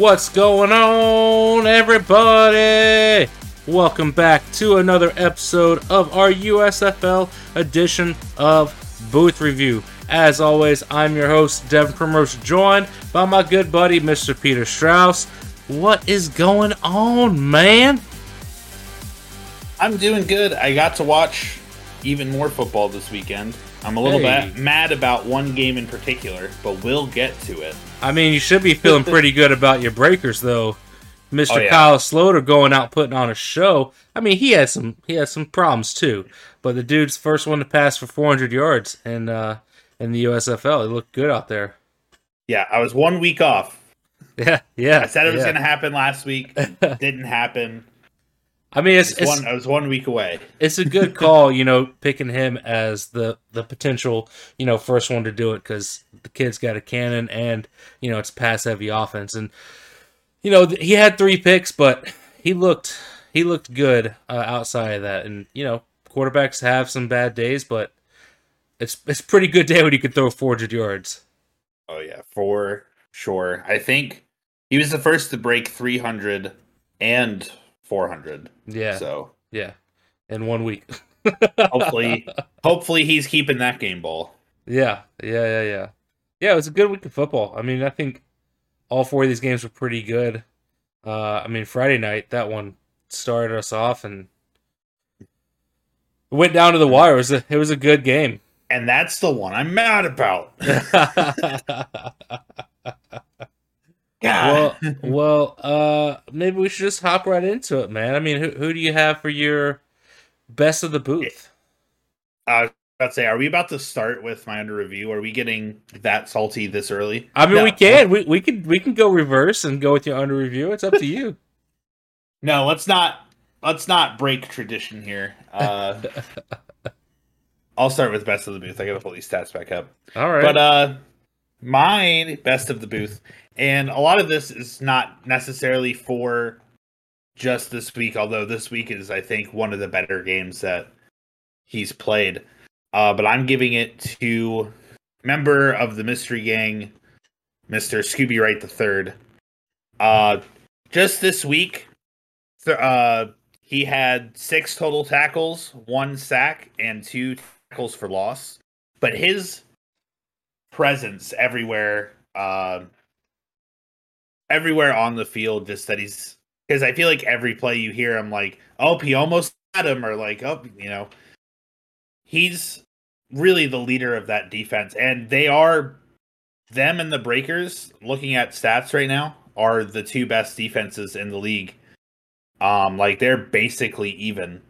What's going on, everybody? Welcome back to another episode of our USFL edition of Booth Review. As always, I'm your host, Devin Primrose, joined by my good buddy, Mr. Peter Strauss. What is going on, man? I'm doing good. I got to watch even more football this weekend. I'm a little Hey. bit mad about one game in particular, but we'll get to it. I mean, you should be feeling pretty good about your breakers, though. Mr. Oh, yeah. Kyle Sloter going out putting on a show. I mean, he had some he had some problems too, but the dude's first one to pass for 400 yards in uh, in the USFL. It looked good out there. Yeah, I was one week off. Yeah, yeah. I said it was yeah. going to happen last week. Didn't happen. I mean, it's It's it's, one, I was one week away. it's a good call, you know, picking him as the the potential, you know, first one to do it because the kid's got a cannon and you know it's pass heavy offense, and you know he had three picks, but he looked he looked good uh, outside of that, and you know quarterbacks have some bad days, but it's it's pretty good day when you can throw 400 yards. Oh yeah, for sure. I think he was the first to break 300 and 400. Yeah, So yeah, in one week. hopefully, hopefully he's keeping that game ball. Yeah, yeah, yeah, yeah. Yeah, it was a good week of football. I mean, I think all four of these games were pretty good. Uh, I mean, Friday night that one started us off and went down to the wire. It was a it was a good game. And that's the one I'm mad about. well, God. well, uh, maybe we should just hop right into it, man. I mean, who who do you have for your best of the booth? Uh, I'd say, are we about to start with my under review? Are we getting that salty this early? I mean, No. we can we we can we can go reverse and go with your under review. It's up to you. No, let's not. Let's not break tradition here. Uh, I'll start with best of the booth. I gotta pull these stats back up. All right. But uh, mine best of the booth, and a lot of this is not necessarily for just this week. Although this week is, I think, one of the better games that he's played. Uh, but I'm giving it to member of the mystery gang, Mister Scooby Wright the Third. Uh, just this week, th- uh, he had six total tackles, one sack, and two tackles for loss. But his presence everywhere, uh, everywhere on the field, just that he's because I feel like every play you hear him like, oh, he almost had him, or like, oh, you know, he's really the leader of that defense, and they are them and the Breakers. Looking at stats right now, are the two best defenses in the league. Um, like they're basically even,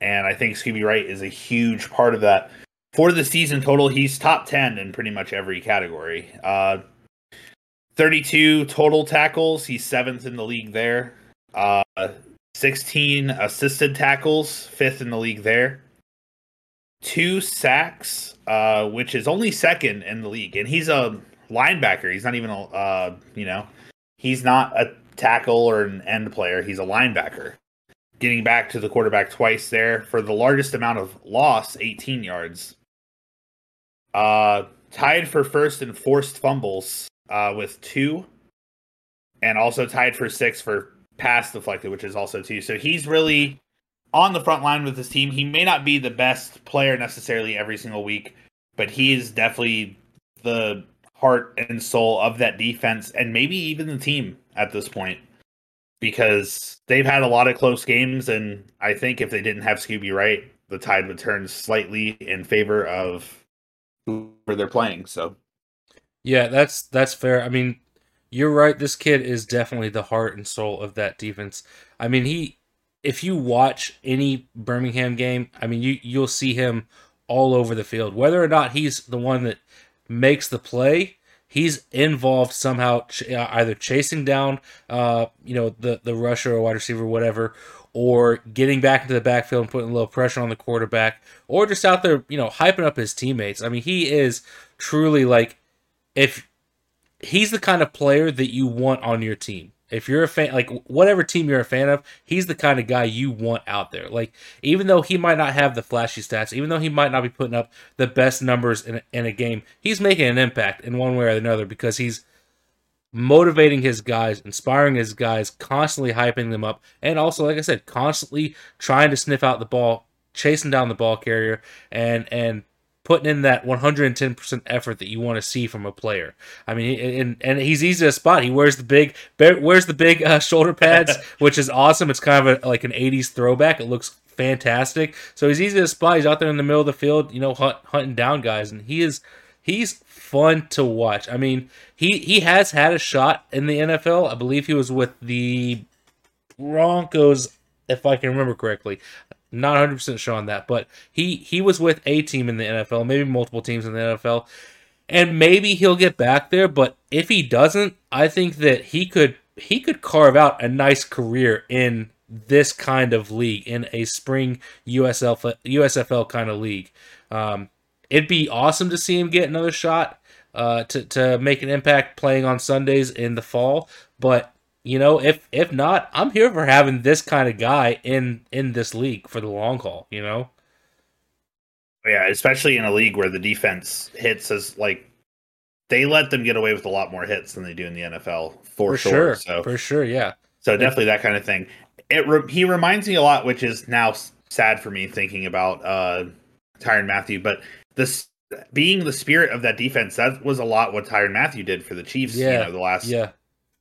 and I think Scooby Wright is a huge part of that. For the season total, he's top ten in pretty much every category. Uh, thirty-two total tackles, he's seventh in the league there. Uh, sixteen assisted tackles, fifth in the league there. Two sacks, uh, which is only second in the league, and he's a linebacker. He's not even a, uh, you know, he's not a tackle or an end player. He's a linebacker. Getting back to the quarterback twice there for the largest amount of loss, 18 yards. Uh, tied for first in forced fumbles uh, with two, and also tied for six for pass deflected, which is also two. So he's really on the front line with his team. He may not be the best player necessarily every single week, but he is definitely the heart and soul of that defense and maybe even the team at this point because they've had a lot of close games and I think if they didn't have Scooby Wright, the tide would turn slightly in favor of whoever they're playing. So Yeah, that's that's fair. I mean, you're right. This kid is definitely the heart and soul of that defense. I mean, he if you watch any Birmingham game, I mean, you you'll see him all over the field. Whether or not he's the one that makes the play, he's involved somehow, ch- uh, either chasing down, uh, you know, the the rusher or wide receiver, whatever, or getting back into the backfield and putting a little pressure on the quarterback, or just out there, you know, hyping up his teammates. I mean, he is truly like if he's the kind of player that you want on your team. If you're a fan, like whatever team you're a fan of, he's the kind of guy you want out there. Like, even though he might not have the flashy stats, even though he might not be putting up the best numbers in a, in a game, he's making an impact in one way or another because he's motivating his guys, inspiring his guys, constantly hyping them up, and also, like I said, constantly trying to sniff out the ball, chasing down the ball carrier, and and putting in that 110% effort that you want to see from a player. I mean, and and he's easy to spot. He wears the big wears the big uh, shoulder pads, which is awesome. It's kind of a, like an 80s throwback. It looks fantastic. So he's easy to spot. He's out there in the middle of the field, you know, hunt, hunting down guys, and he is he's fun to watch. I mean, he he has had a shot in the NFL. I believe he was with the Broncos, if I can remember correctly. Not 100 percent sure on that, but he he was with a team in the NFL, maybe multiple teams in the NFL, and maybe he'll get back there. But if he doesn't, I think that he could he could carve out a nice career in this kind of league, in a spring USL USFL kind of league. Um, it'd be awesome to see him get another shot uh, to to make an impact playing on Sundays in the fall, but you know, if if not, I'm here for having this kind of guy in in this league for the long haul. You know. Yeah, especially in a league where the defense hits as like they let them get away with a lot more hits than they do in the NFL for, for sure. sure. So for sure, yeah. So definitely that kind of thing. It re- he reminds me a lot, which is now sad for me thinking about uh Tyrann Mathieu, but this being the spirit of that defense, that was a lot what Tyrann Mathieu did for the Chiefs. Yeah, you know, the last yeah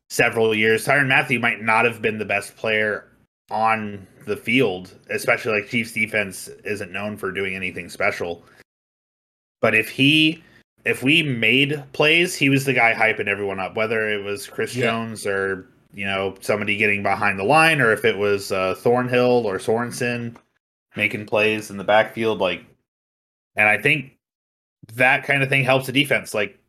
several years. Tyrann Mathieu might not have been the best player on the field, especially like Chiefs defense isn't known for doing anything special. But if he if we made plays, he was the guy hyping everyone up, whether it was Chris yeah. Jones or you know somebody getting behind the line, or if it was uh, Thornhill or Sorensen making plays in the backfield. Like, and I think that kind of thing helps the defense. Like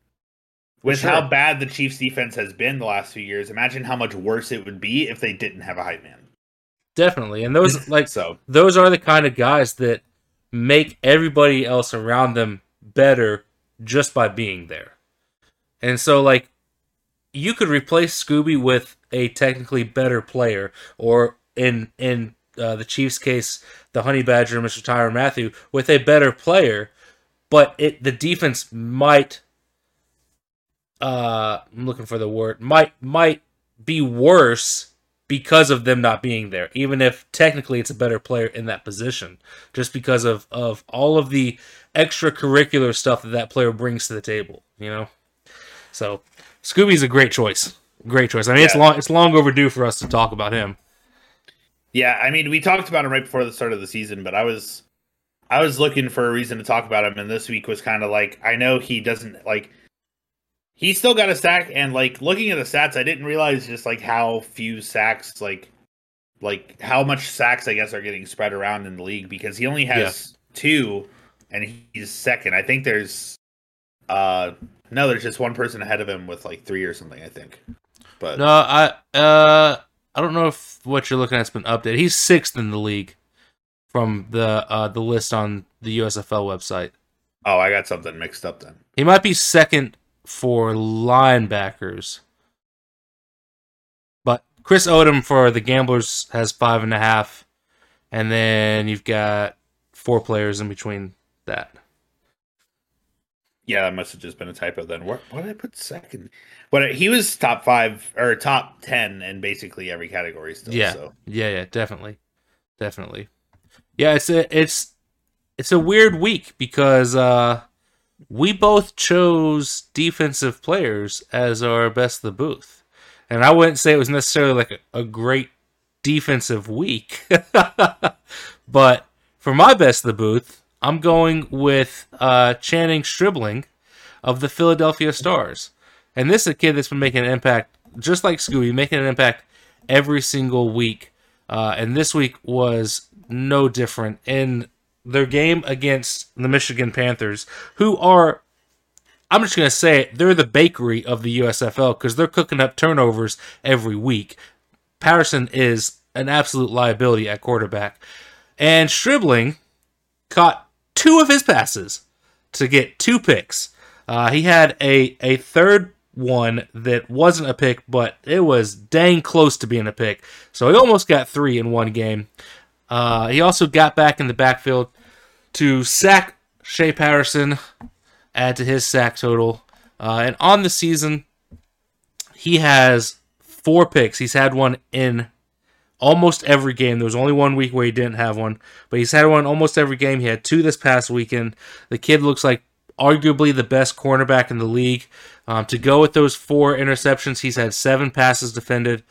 with sure. how bad the Chiefs defense has been the last few years, imagine how much worse it would be if they didn't have a hype man. Definitely. And those like so those are the kind of guys that make everybody else around them better just by being there. And so like you could replace Scooby with a technically better player or in in uh, the Chiefs case, the Honey Badger, Mr. Tyrann Mathieu, with a better player, but it the defense might uh I'm looking for the word might might be worse because of them not being there even if technically it's a better player in that position just because of of all of the extracurricular stuff that that player brings to the table you know? So Scooby's a great choice. Great choice. I mean yeah. it's long it's long overdue for us to talk about him. Yeah I mean we talked about him right before the start of the season but I was I was looking for a reason to talk about him and this week was kind of like I know he doesn't like he still got a sack and like looking at the stats i didn't realize just like how few sacks like like how much sacks i guess are getting spread around in the league because he only has yeah. two and he's second. I think there's uh no there's just one person ahead of him with like three or something i think. But no i uh i don't know if what you're looking at's been updated. He's sixth in the league from the uh the list on the usfl website. Oh i got something mixed up then. He might be second for linebackers. But Chris Odom for the Gamblers has five and a half, and then you've got four players in between that. Yeah, that must have just been a typo then. What, what did I put second? But he was top five or top ten in basically every category still. Yeah, so. yeah, yeah, definitely, definitely. Yeah, it's a it's it's a weird week because uh we both chose defensive players as our best of the booth. And I wouldn't say it was necessarily like a, a great defensive week. but for my best of the booth, I'm going with uh, Channing Stribling of the Philadelphia Stars. And this is a kid that's been making an impact, just like Scooby, making an impact every single week. Uh, and this week was no different. In their game against the Michigan Panthers, who are I'm just going to say it, they're the bakery of the USFL because they're cooking up turnovers every week. Patterson is an absolute liability at quarterback. And Stribling caught two of his passes to get two picks. Uh, he had a, a third one that wasn't a pick, but it was dang close to being a pick. So he almost got three in one game. Uh, he also got back in the backfield to sack Shea Patterson, add to his sack total. Uh, and on the season, he has four picks. He's had one in almost every game. There was only one week where he didn't have one, but he's had one almost every game. He had two this past weekend. The kid looks like arguably the best cornerback in the league. Um, to go with those four interceptions, he's had seven passes defended.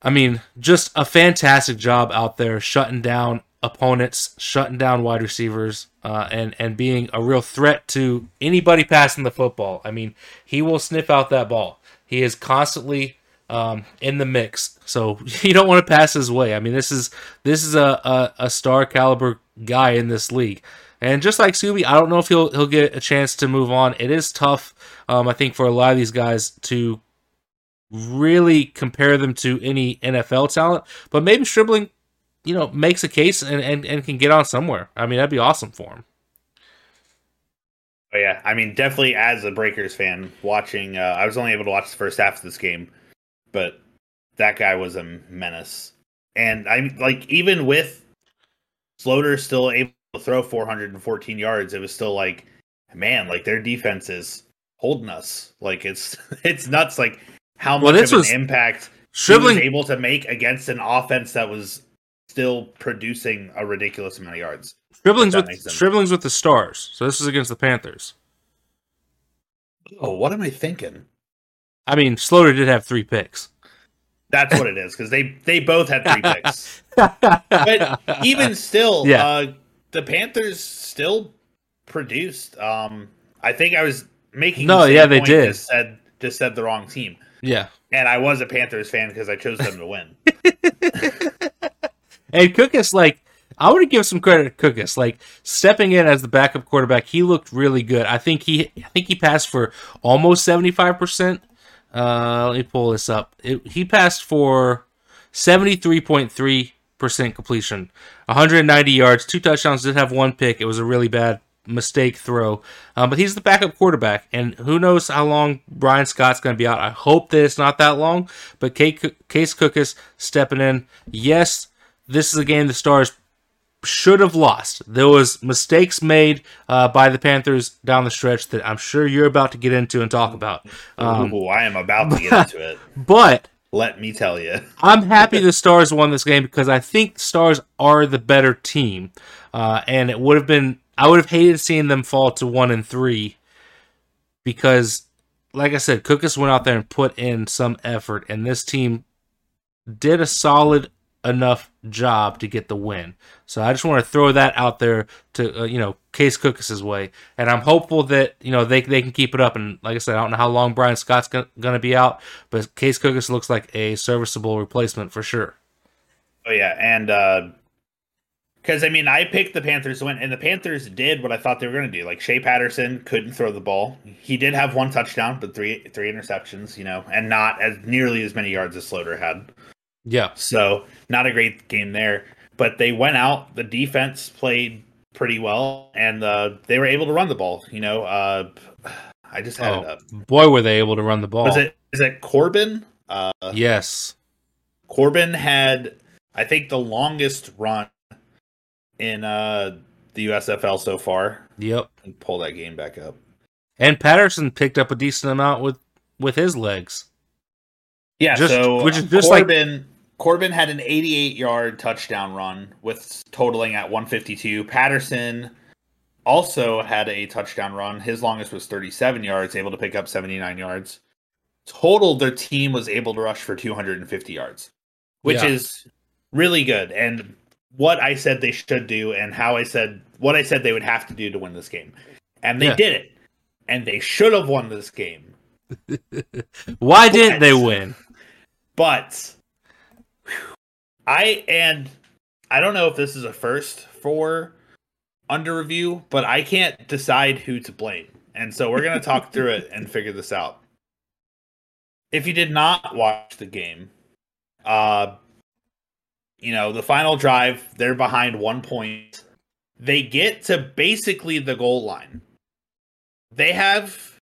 I mean, just a fantastic job out there shutting down opponents, shutting down wide receivers, uh, and and being a real threat to anybody passing the football. I mean, he will sniff out that ball. He is constantly um, in the mix, so you don't want to pass his way. I mean, this is this is a, a, a star caliber guy in this league. And just like Scooby, I don't know if he'll he'll get a chance to move on. It is tough, um, I think, for a lot of these guys to really compare them to any NFL talent. But maybe Stribling, you know, makes a case and, and, and can get on somewhere. I mean, that'd be awesome for him. Oh yeah, I mean, definitely as a Breakers fan, watching. Uh, I was only able to watch the first half of this game, but that guy was a menace. And I'm like, even with Sloter still able to throw 414 yards, it was still like, man, like their defense is holding us. Like it's it's nuts. Like how much well, of an impact Stribling, he was able to make against an offense that was still producing a ridiculous amount of yards. Stribling's with with the Stars, so this is against the Panthers. Oh, what am I thinking? I mean, Sloter did have three picks. That's what it is because they they both had three picks. but even still, yeah. uh, the Panthers still produced. Um, I think I was making no, yeah, they did. Just said just said the wrong team. Yeah, and I was a Panthers fan because I chose them to win. and Cookus, like, I want to give some credit to Cookus. Like stepping in as the backup quarterback, he looked really good. I think he, I think he passed for almost seventy five percent. Uh, let me pull this up. It, he passed for seventy three point three percent completion, one hundred ninety yards, two touchdowns. Did have one pick. It was a really bad mistake throw. Um, but he's the backup quarterback, and who knows how long Bryan Scott's going to be out. I hope that it's not that long, but Case Cookus stepping in. Yes, this is a game the Stars should have lost. There was mistakes made uh, by the Panthers down the stretch that I'm sure you're about to get into and talk about. Um, Ooh, I am about to get into it. But let me tell you, I'm happy the Stars won this game because I think the Stars are the better team, uh, and it would have been I would have hated seeing them fall to one and three because, like I said, Cookus went out there and put in some effort, and this team did a solid enough job to get the win. So I just want to throw that out there to uh, you know Case Cookus's way, and I'm hopeful that you know they they can keep it up. And like I said, I don't know how long Bryan Scott's going to be out, but Case Cookus looks like a serviceable replacement for sure. Oh yeah, and uh, because I mean, I picked the Panthers to win, and the Panthers did what I thought they were going to do. Like Shea Patterson couldn't throw the ball. He did have one touchdown, but three three interceptions. You know, and not as nearly as many yards as Sloter had. Yeah. So not a great game there, but they went out. The defense played pretty well, and uh, they were able to run the ball. You know, uh, I just had oh, it up. Boy, were they able to run the ball! Was it is it Corbin? Uh, yes. Corbin had, I think, the longest run in uh the USFL so far. Yep. And pull that game back up. And Patterson picked up a decent amount with with his legs. Yeah, just, so which is just Corbin like... Corbin had an 88 yard touchdown run with totaling at 152. Patterson also had a touchdown run. His longest was 37 yards, able to pick up 79 yards. Total, their team was able to rush for 250 yards, which yeah. is really good. And what I said they should do and how I said what I said they would have to do to win this game. And they yeah. did it. And they should have won this game. Why didn't they win? But I and I don't know if this is a first for under review, but I can't decide who to blame. And so we're going to talk through it and figure this out. If you did not watch the game, uh you know, the final drive, they're behind one point. They get to basically the goal line. They have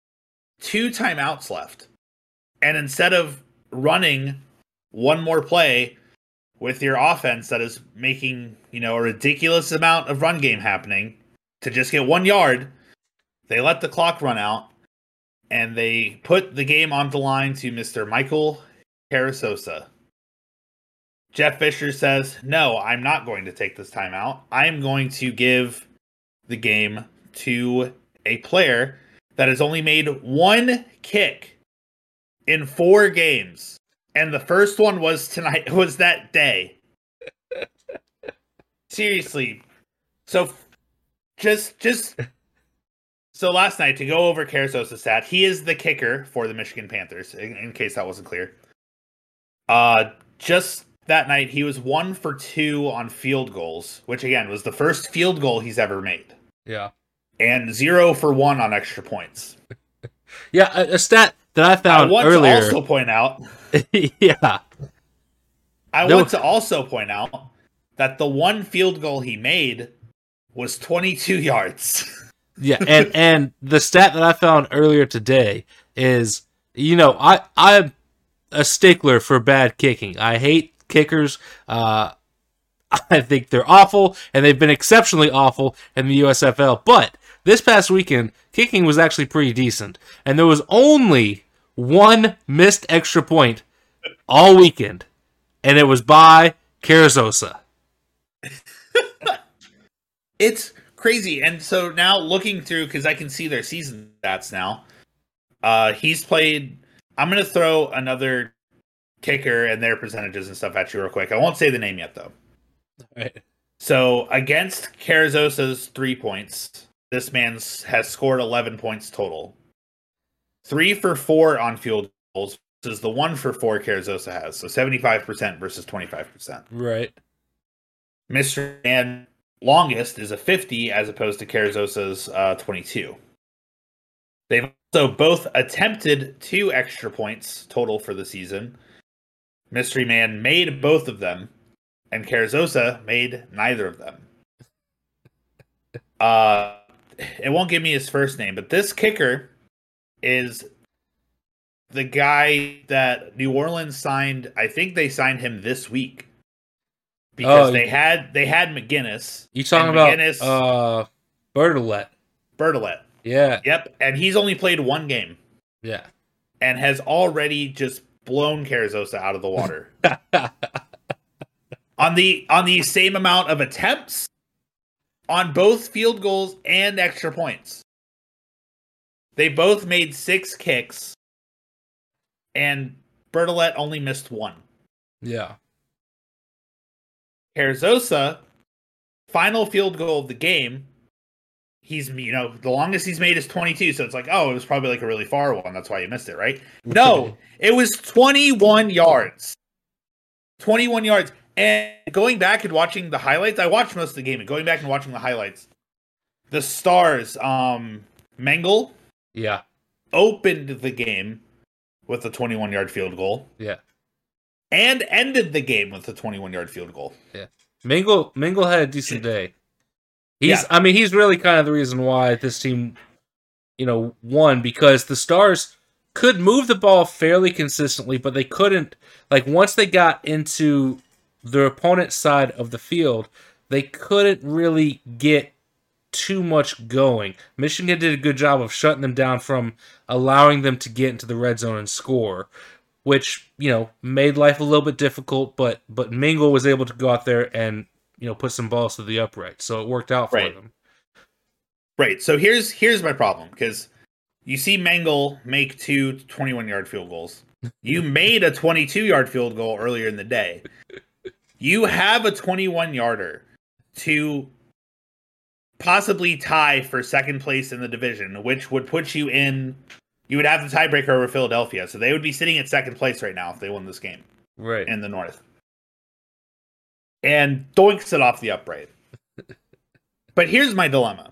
two timeouts left. And instead of running one more play with your offense that is making, you know, a ridiculous amount of run game happening to just get one yard, they let the clock run out and they put the game on the line to Mr. Michael Carrizosa. Jeff Fisher says, No, I'm not going to take this timeout. I'm going to give the game to a player that has only made one kick in four games. And the first one was tonight, was that day. Seriously. So just, just. So last night, to go over Carrizosa's stat, he is the kicker for the Michigan Panthers, in, in case that wasn't clear. Uh, just that night, he was one for two on field goals, which again was the first field goal he's ever made. Yeah. And zero for one on extra points. yeah, a, a, stat that I found I want earlier. to also point out. yeah. I no. want to also point out that the one field goal he made was 22 yards. yeah, and and the stat that I found earlier today is, you know, I I'm a stickler for bad kicking. I hate kickers. Uh, I think they're awful, and they've been exceptionally awful in the USFL. But this past weekend, kicking was actually pretty decent, and there was only one missed extra point all weekend, and it was by Carrizosa. it's crazy, and so now looking through because I can see their season stats now. Uh, he's played. I'm gonna throw another kicker and their percentages and stuff at you real quick. I won't say the name yet though. Right. So against Carrizosa's three points, this man has scored 11 points total. Three for four on field goals versus the one for four Carrizosa has. So 75% versus 25%. Right. Mr. Man longest is a 50 as opposed to Carrizosa's uh, 22. They've also both attempted two extra points total for the season. Mystery Man made both of them, and Carrizosa made neither of them. Uh, it won't give me his first name, but this kicker is the guy that New Orleans signed. I think they signed him this week because oh, they had they had McGinnis. You talking about McGinnis, uh Bertolet? Bertolet. Yeah. Yep. And he's only played one game. Yeah. And has already just blown Carrizosa out of the water. on the on the same amount of attempts on both field goals and extra points. They both made six kicks, and Bertolet only missed one. Yeah. Carrizosa, final field goal of the game. He's, you know, the longest he's made is 22. So it's like, oh, it was probably like a really far one. That's why you missed it, right? No, it was 21 yards. 21 yards. And going back and watching the highlights, I watched most of the game and going back and watching the highlights. The Stars, um, Mengel, yeah, opened the game with a 21 yard field goal. Yeah. And ended the game with a 21 yard field goal. Yeah. Mengel Mengel had a decent day. He's yeah. I mean, he's really kind of the reason why this team, you know, won because the Stars could move the ball fairly consistently, but they couldn't like once they got into their opponent's side of the field, they couldn't really get too much going. Michigan did a good job of shutting them down from allowing them to get into the red zone and score, which, you know, made life a little bit difficult, but but Mengel was able to go out there and, you know, put some balls to the upright. So it worked out for right. them. Right. So here's here's my problem because you see Mengel make two 21 yard field goals. You made a 22 yard field goal earlier in the day. You have a 21 yarder to possibly tie for second place in the division, which would put you in. You would have the tiebreaker over Philadelphia, so they would be sitting at second place right now if they won this game, right in the North. And doinks it off the upright. but here's my dilemma,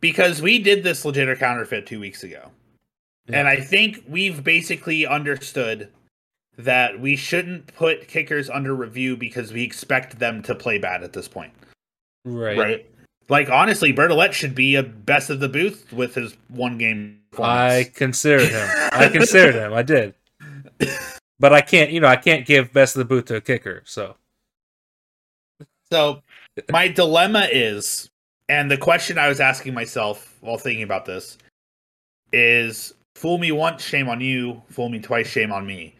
because we did this legit or counterfeit two weeks ago, yeah. and I think we've basically understood that we shouldn't put kickers under review because we expect them to play bad at this point. Right. Right. Like honestly, Bertolet should be a best of the booth with his one game. I considered him. I considered him. I did. But I can't, you know, I can't give best of the booth to a kicker. So. So, my dilemma is, and the question I was asking myself while thinking about this, is fool me once, shame on you. Fool me twice, shame on me.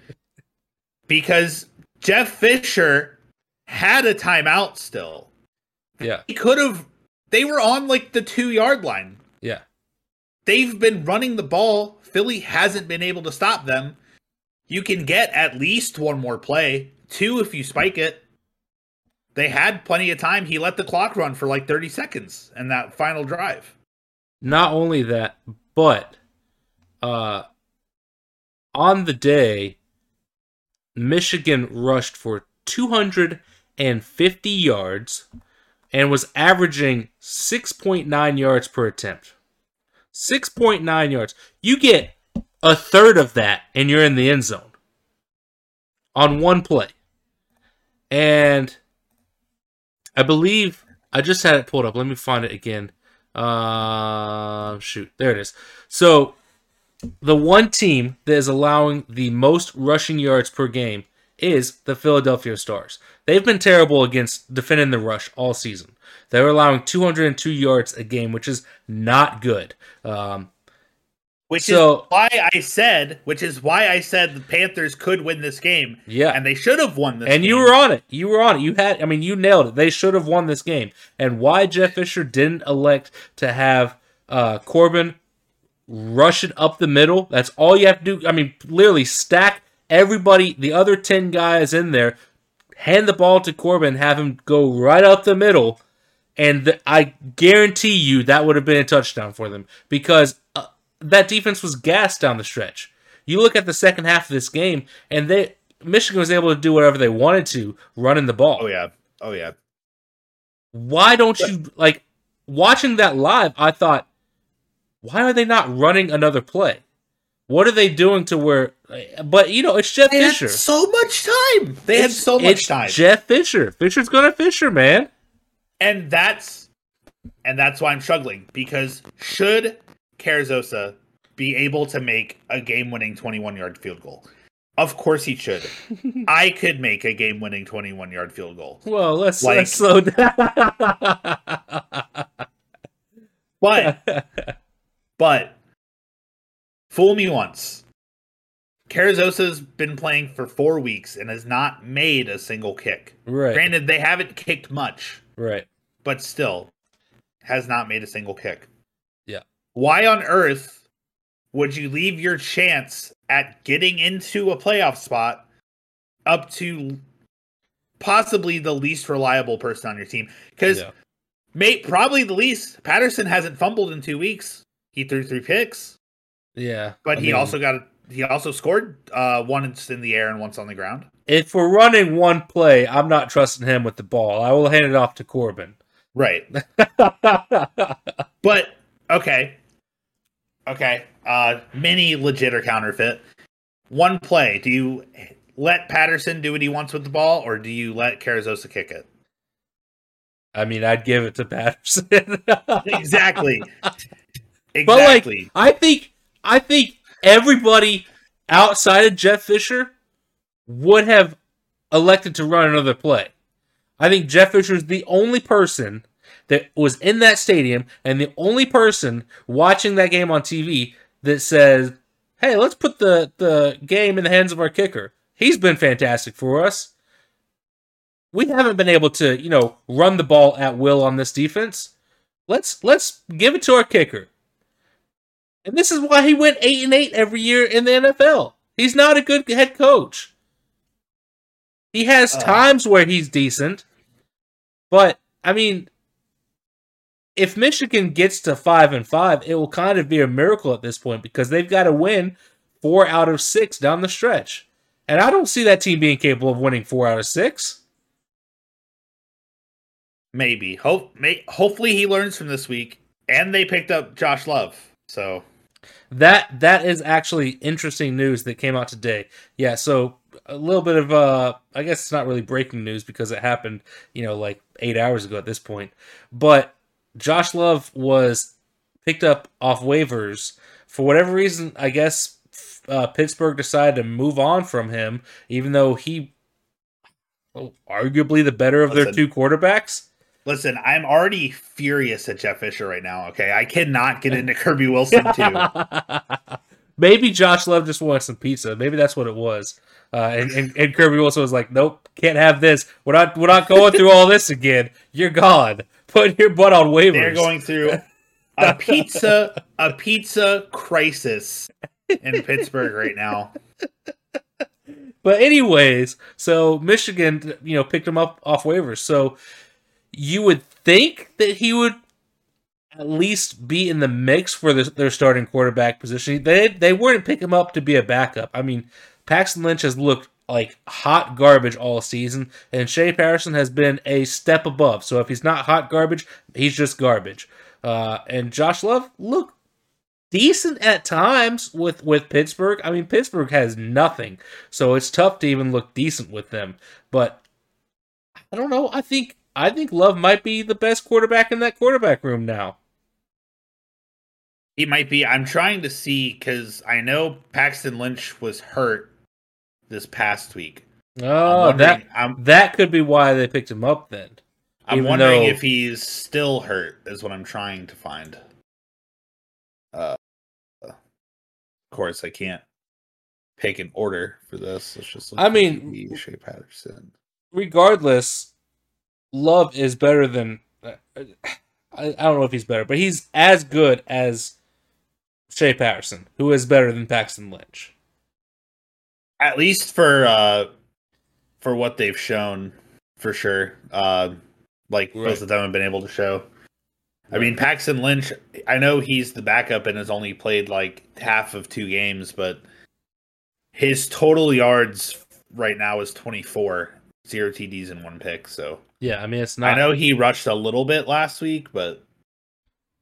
Because Jeff Fisher had a timeout still. Yeah. He could have. They were on like the two yard line. Yeah. They've been running the ball. Philly hasn't been able to stop them. You can get at least one more play, two if you spike it. They had plenty of time. He let the clock run for like 30 seconds in that final drive. Not only that, but uh on the day Michigan rushed for 250 yards and was averaging 6.9 yards per attempt. 6.9 yards. You get a third of that and you're in the end zone on one play. And I believe I just had it pulled up. Let me find it again. Uh, shoot, there it is. So the one team that is allowing the most rushing yards per game is the Philadelphia Stars. They've been terrible against defending the rush all season. They're allowing 202 yards a game, which is not good. Um, which So- is why I said, which is why I said the Panthers could win this game, yeah, and they should have won this. and you were on it. You were on it. You had, I mean, you nailed it. They should have won this game. And why Jeff Fisher didn't elect to have uh, Corbin rush it up the middle? That's all you have to do. I mean, literally stack everybody, the other ten guys in there, hand the ball to Corbin, have him go right up the middle, and th- I guarantee you that would have been a touchdown for them because uh, that defense was gassed down the stretch. You look at the second half of this game, and they Michigan was able to do whatever they wanted to, running the ball. Oh yeah, oh yeah. Why don't you like watching that live? I thought, why are they not running another play? What are they doing to where? But you know, it's Jeff They Fisher. so much time. They had so much it's time, Jeff Fisher. Fisher's gonna Fisher, man. and that's and that's why I'm struggling because should Carrizosa be able to make a game-winning 21-yard field goal? Of course he should. I could make a game-winning 21-yard field goal. Well, let's Like- let's slow down. But but fool me once. Carrizosa's been playing for four weeks and has not made a single kick. right, Granted, they haven't kicked much, right. but still has not made a single kick. Yeah. Why on earth would you leave your chance at getting into a playoff spot up to possibly the least reliable person on your team? Because Yeah. mate, probably the least. Patterson hasn't fumbled in two weeks. He threw three picks, Yeah, but I he mean, also got he also scored uh, once in the air and once on the ground. if we're running one play, I'm not trusting him with the ball. I will hand it off to Corbin. Right. But okay, okay. Uh, mini legit or counterfeit. One play. Do you let Patterson do what he wants with the ball, or do you let Carrizosa kick it? I mean, I'd give it to Patterson. Exactly. exactly. But like, I think, I think everybody outside of Jeff Fisher would have elected to run another play. I think Jeff Fisher is the only person that was in that stadium and the only person watching that game on TV that says, "Hey, let's put the the game in the hands of our kicker. He's been fantastic for us. We haven't been able to, you know, run the ball at will on this defense. Let's let's give it to our kicker." And this is why he went 8 and 8 every year in the NFL. He's not a good head coach. He has Uh. times where he's decent, but I mean, if Michigan gets to five and five, it will kind of be a miracle at this point because they've got to win four out of six down the stretch, and I don't see that team being capable of winning four out of six. maybe. Hope. May, hopefully, he learns from this week, and they picked up Josh Love. So That that is actually interesting news that came out today. Yeah, so a little bit of uh I guess it's not really breaking news because it happened, you know, like 8 hours ago at this point. But Josh Love was picked up off waivers for whatever reason, I guess uh, Pittsburgh decided to move on from him even though he oh, arguably the better of their two quarterbacks. Listen, I'm already furious at Jeff Fisher right now. Okay, I cannot get into Kirby Wilson too. Maybe Josh Love just wants some pizza. Maybe that's what it was. Uh, and, and, and Kirby Wilson was like, "Nope, can't have this. We're not we're not going through all this again. You're gone. Put your butt on waivers." They're going through a pizza a pizza crisis in Pittsburgh right now. But anyways, so Michigan, you know, picked him up off waivers. So you would think that he would at least be in the mix for the, their starting quarterback position. They they wouldn't pick him up to be a backup. I mean, Paxton Lynch has looked like hot garbage all season, and Shea Patterson has been a step above. So if he's not hot garbage, he's just garbage. Uh, and Josh Love looked decent at times with with Pittsburgh. I mean, Pittsburgh has nothing, so it's tough to even look decent with them. But I don't know. I think I think Love might be the best quarterback in that quarterback room now. He might be. I'm trying to see because I know Paxton Lynch was hurt this past week. Oh, that I'm, that could be why they picked him up then. I'm wondering though... if he's still hurt. Is what I'm trying to find. Uh, of course, I can't pick an order for this. Let's just. I mean, Shea Patterson. Regardless, Love is better than. I, I don't know if he's better, but he's as good as Shea Patterson, who is better than Paxton Lynch. At least for uh for what they've shown, for sure. Uh, like right. both of them have been able to show. I mean, Paxton Lynch. I know he's the backup and has only played like half of two games, but his total yards right now is 24, zero TDs and one pick. So yeah, I mean it's not. I know he rushed a little bit last week, but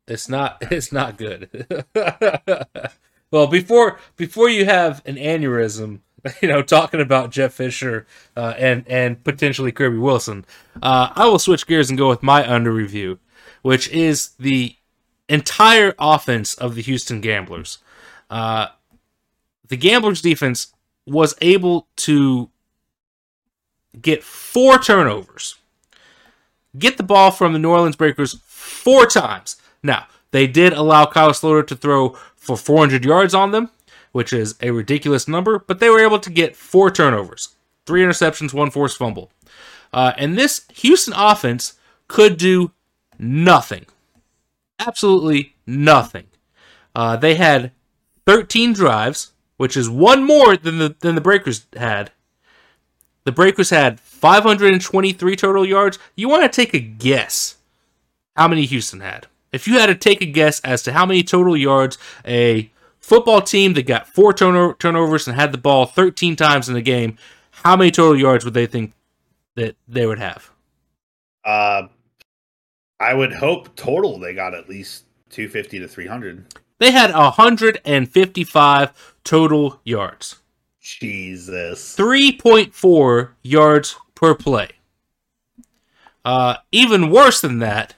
it's not it's not good. well, before before you have an aneurysm, you know, talking about Jeff Fisher uh, and and potentially Kirby Wilson, uh, I will switch gears and go with my under review, which is the entire offense of the Houston Gamblers. Uh, the Gamblers defense was able to get four turnovers, get the ball from the New Orleans Breakers four times. Now, they did allow Kyle Sloter to throw for 400 yards on them, which is a ridiculous number, but they were able to get four turnovers, three interceptions, one forced fumble. Uh, and this Houston offense could do nothing. Absolutely nothing. Uh, they had 13 drives, which is one more than the than the Breakers had. The Breakers had 523 total yards. You want to take a guess how many Houston had? If you had to take a guess as to how many total yards a football team that got four turno- turnovers and had the ball 13 times in the game, how many total yards would they think that they would have? Uh, I would hope total they got at least 250 to 300. They had 155 total yards. Jesus. 3.4 yards per play. Uh, even worse than that,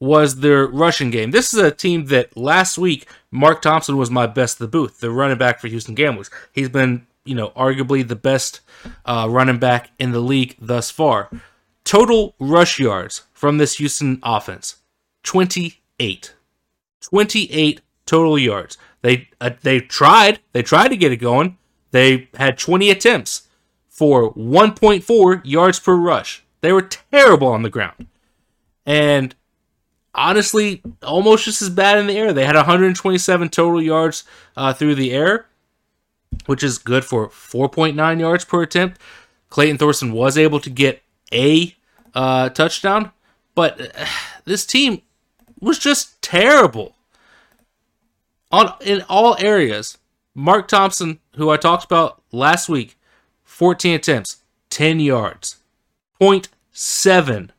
was their rushing game. This is a team that last week Mark Thompson was my best of the booth, the running back for Houston Gamblers. He's been, you know, arguably the best uh, running back in the league thus far. Total rush yards from this Houston offense 28. 28 total yards. They uh, they tried, they tried to get it going. They had 20 attempts for 1.4 yards per rush. They were terrible on the ground. And honestly almost just as bad in the air. They had 127 total yards uh, through the air, which is good for 4.9 yards per attempt. Clayton Thorson was able to get a uh, touchdown, but uh, this team was just terrible on in all areas. Mark Thompson, who I talked about last week, 14 attempts, 10 yards, 0.7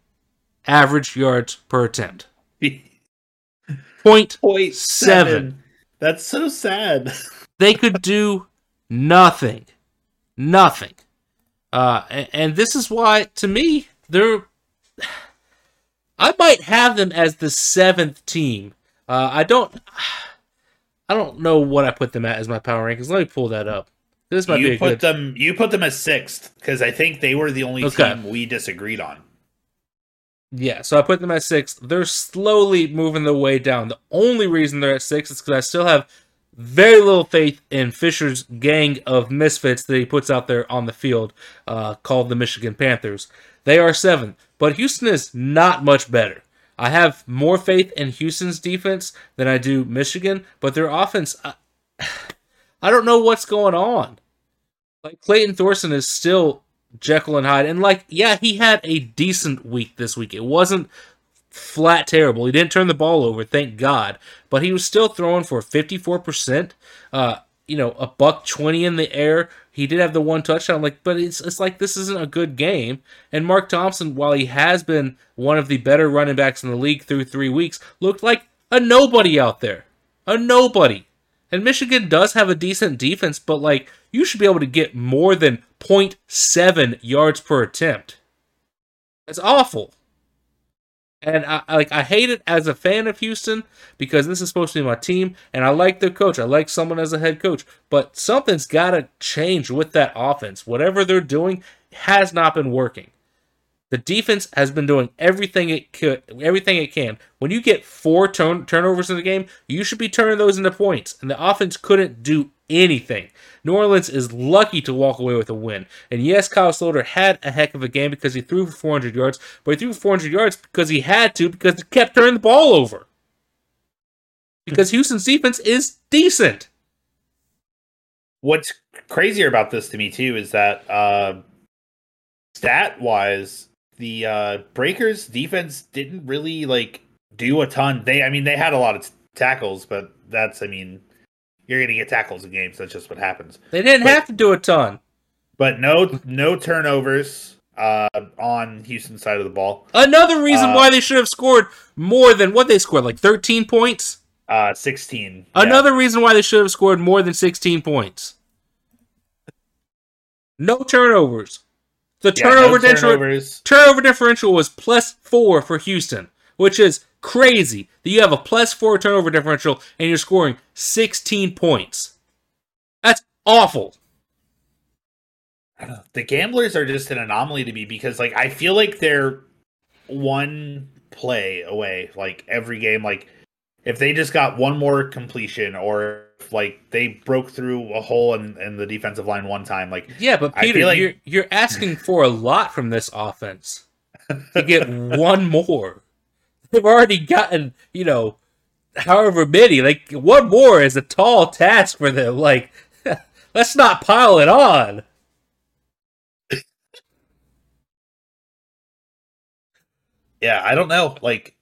average yards per attempt. Point, Point seven. seven. That's so sad. they could do nothing. Nothing. Uh, and, and this is why, to me, they're. I might have them as the seventh team. Uh, I don't. I don't know what I put them at as my power rankings. Let me pull that up. This might you be put good... them. You put them as sixth because I think they were the only okay. team we disagreed on. Yeah, so I put them at six. They're slowly moving their way down. The only reason they're at six is because I still have very little faith in Fisher's gang of misfits that he puts out there on the field, uh, called the Michigan Panthers. They are seven, but Houston is not much better. I have more faith in Houston's defense than I do Michigan, but their offense, I, I don't know what's going on. Like Clayton Thorson is still Jekyll and Hyde, and like, yeah, he had a decent week this week. It wasn't flat terrible. He didn't turn the ball over, thank God, but he was still throwing for fifty four percent. Uh, You know, a buck twenty in the air. He did have the one touchdown, like, but it's it's like this isn't a good game. And Mark Thompson, while he has been one of the better running backs in the league through three weeks, looked like a nobody out there, a nobody. And Michigan does have a decent defense, but like you should be able to get more than 0.7 yards per attempt. That's awful. And I like I hate it as a fan of Houston because this is supposed to be my team and I like their coach. I like Sumlin as a head coach, but something's got to change with that offense. Whatever they're doing has not been working. The defense has been doing everything it could, everything it can. When you get four turn- turnovers in the game, you should be turning those into points, and the offense couldn't do anything. New Orleans is lucky to walk away with a win. And yes, Kyle Sloter had a heck of a game because he threw for 400 yards, but he threw for 400 yards because he had to because he kept turning the ball over. Because Houston's defense is decent. What's crazier about this to me too is that uh, stat wise, the uh, Breakers defense didn't really like do a ton. They, I mean, they had a lot of t- tackles, but that's, I mean, you're going to get tackles in games. That's just what happens. They didn't But- have to do a ton. But no, no turnovers uh, on Houston's side of the ball. Another reason Uh, why they should have scored more than what they scored, like 13 points. Uh, 16. yeah. Another reason why they should have scored more than 16 points. No turnovers. The Yeah, no turnover, differential, turnover differential was plus four for Houston, which is crazy that you have a plus four turnover differential and you're scoring 16 points. That's awful. the gamblers are just an anomaly to me because like I feel like they're one play away like every game like if they just got one more completion or if, like they broke through a hole in, in the defensive line one time like Yeah, but Peter, like- you're you're asking for a lot from this offense to get one more. They've already gotten, you know, however many. Like one more is a tall task for them. Like, let's not pile it on. yeah I don't know like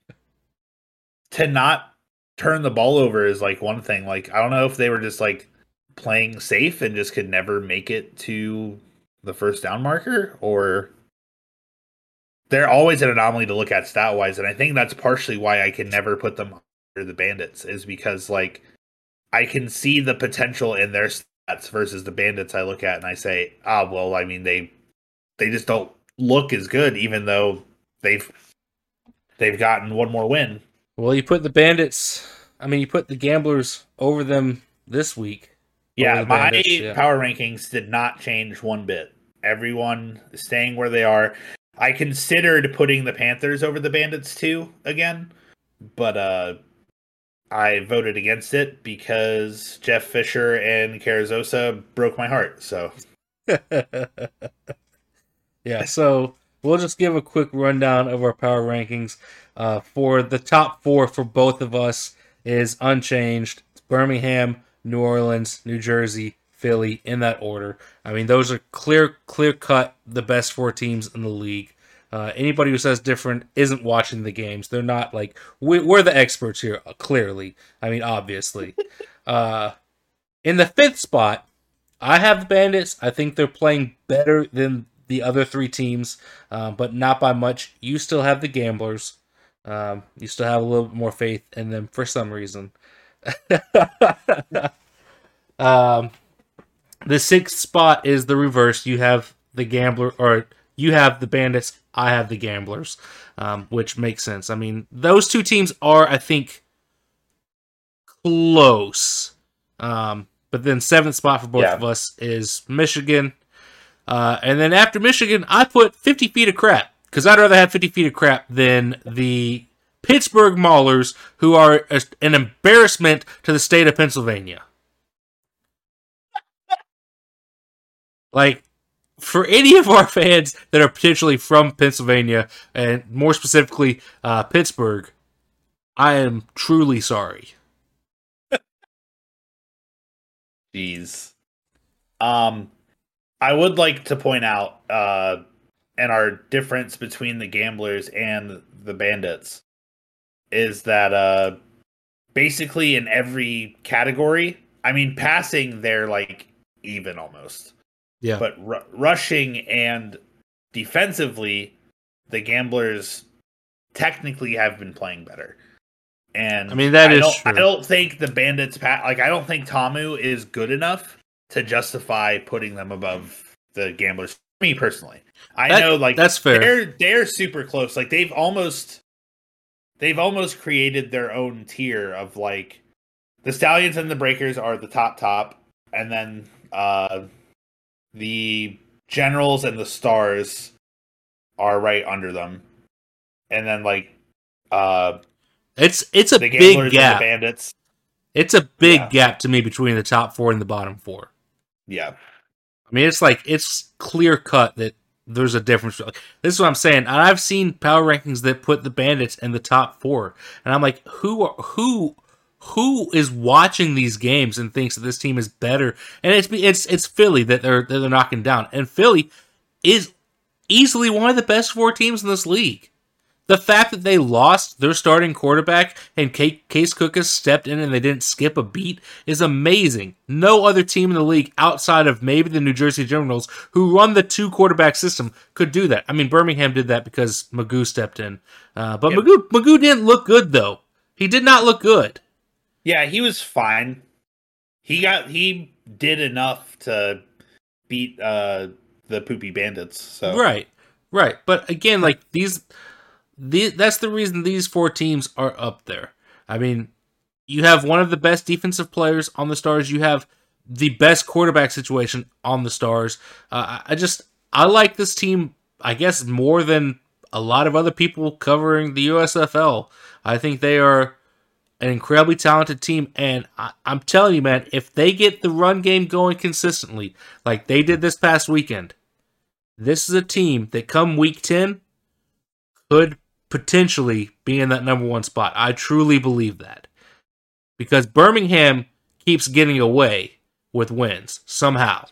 to not turn the ball over is like one thing like I don't know if they were just like playing safe and just could never make it to the first down marker or they're always an anomaly to look at stat wise and i think that's partially why i can never put them under the bandits is because like i can see the potential in their stats versus the bandits i look at and i say ah well i mean they they just don't look as good even though they've they've gotten one more win Well, you put the bandits. I mean, you put the gamblers over them this week. yeah my Bandits, yeah. power rankings did not change one bit everyone is staying where they are i considered putting the panthers over the bandits too again but uh i voted against it because jeff fisher and Carrizosa broke my heart so yeah, so we'll just give a quick rundown of our power rankings. Uh, for the top four for both of us is unchanged. It's Birmingham, New Orleans, New Jersey, Philly, in that order. I mean, those are clear, clear cut the best four teams in the league. Uh, anybody who says different isn't watching the games. They're not like we, we're the experts here. uh, Clearly, I mean, obviously. uh, in the fifth spot, I have the Bandits. I think they're playing better than the other three teams, uh, but not by much. You still have the Gamblers. Um, you still have a little bit more faith in them for some reason. um, the sixth spot is the reverse. You have the Gambler, or you have the Bandits. I have the Gamblers, um, which makes sense. I mean, those two teams are, I think, close. Um, but then seventh spot for both Yeah. of us is Michigan. Uh, and then after Michigan, I put 50 feet of crap. because I'd rather have 50 feet of crap than the Pittsburgh Maulers, who are a, an embarrassment to the state of Pennsylvania. Like, for any of our fans that are potentially from Pennsylvania, and more specifically uh, Pittsburgh, I am truly sorry. Jeez. Um, I would like to point out, uh, and our difference between the gamblers and the bandits is that, uh, basically in every category, I mean, passing, they're like even almost. Yeah. But r- rushing and defensively, the gamblers technically have been playing better. And I mean, that I is don't, true. I don't think the bandits pa- like I don't think Ta'amu is good enough to justify putting them above the gamblers. Me personally, I That- know like that's fair. They're they're super close. Like they've almost they've almost created their own tier of like the stallions and the breakers are the top top, and then uh the generals and the stars are right under them, and then like uh It's it's a big gap. the bandits. It's a big Yeah. gap to me between the top four and the bottom four. Yeah, I mean, it's like it's clear cut that there's a difference. This is what I'm saying. I've seen power rankings that put the Bandits in the top four, and I'm like, who are, who who is watching these games and thinks that this team is better? And it's it's it's Philly that they're that they're knocking down, and Philly is easily one of the best four teams in this league. The fact that they lost their starting quarterback and Ca- Case Cookus stepped in and they didn't skip a beat is amazing. No other team in the league outside of maybe the New Jersey Generals, who run the two quarterback system, could do that. I mean, Birmingham did that because McGough stepped in, uh, but Yep. McGough McGough didn't look good though. He did not look good. Yeah, he was fine. He got he did enough to beat uh the poopy bandits. So Right, right. But again, like these, the that's the reason these four teams are up there. I mean, you have one of the best defensive players on the Stars. You have the best quarterback situation on the Stars. Uh, I I just I like this team. I guess more than a lot of other people covering the USFL. I think they are an incredibly talented team, and I, I'm telling you, man, if they get the run game going consistently, like they did this past weekend, this is a team that come week 10 could potentially be in that number one spot. I truly believe that. Because Birmingham keeps getting away with wins somehow.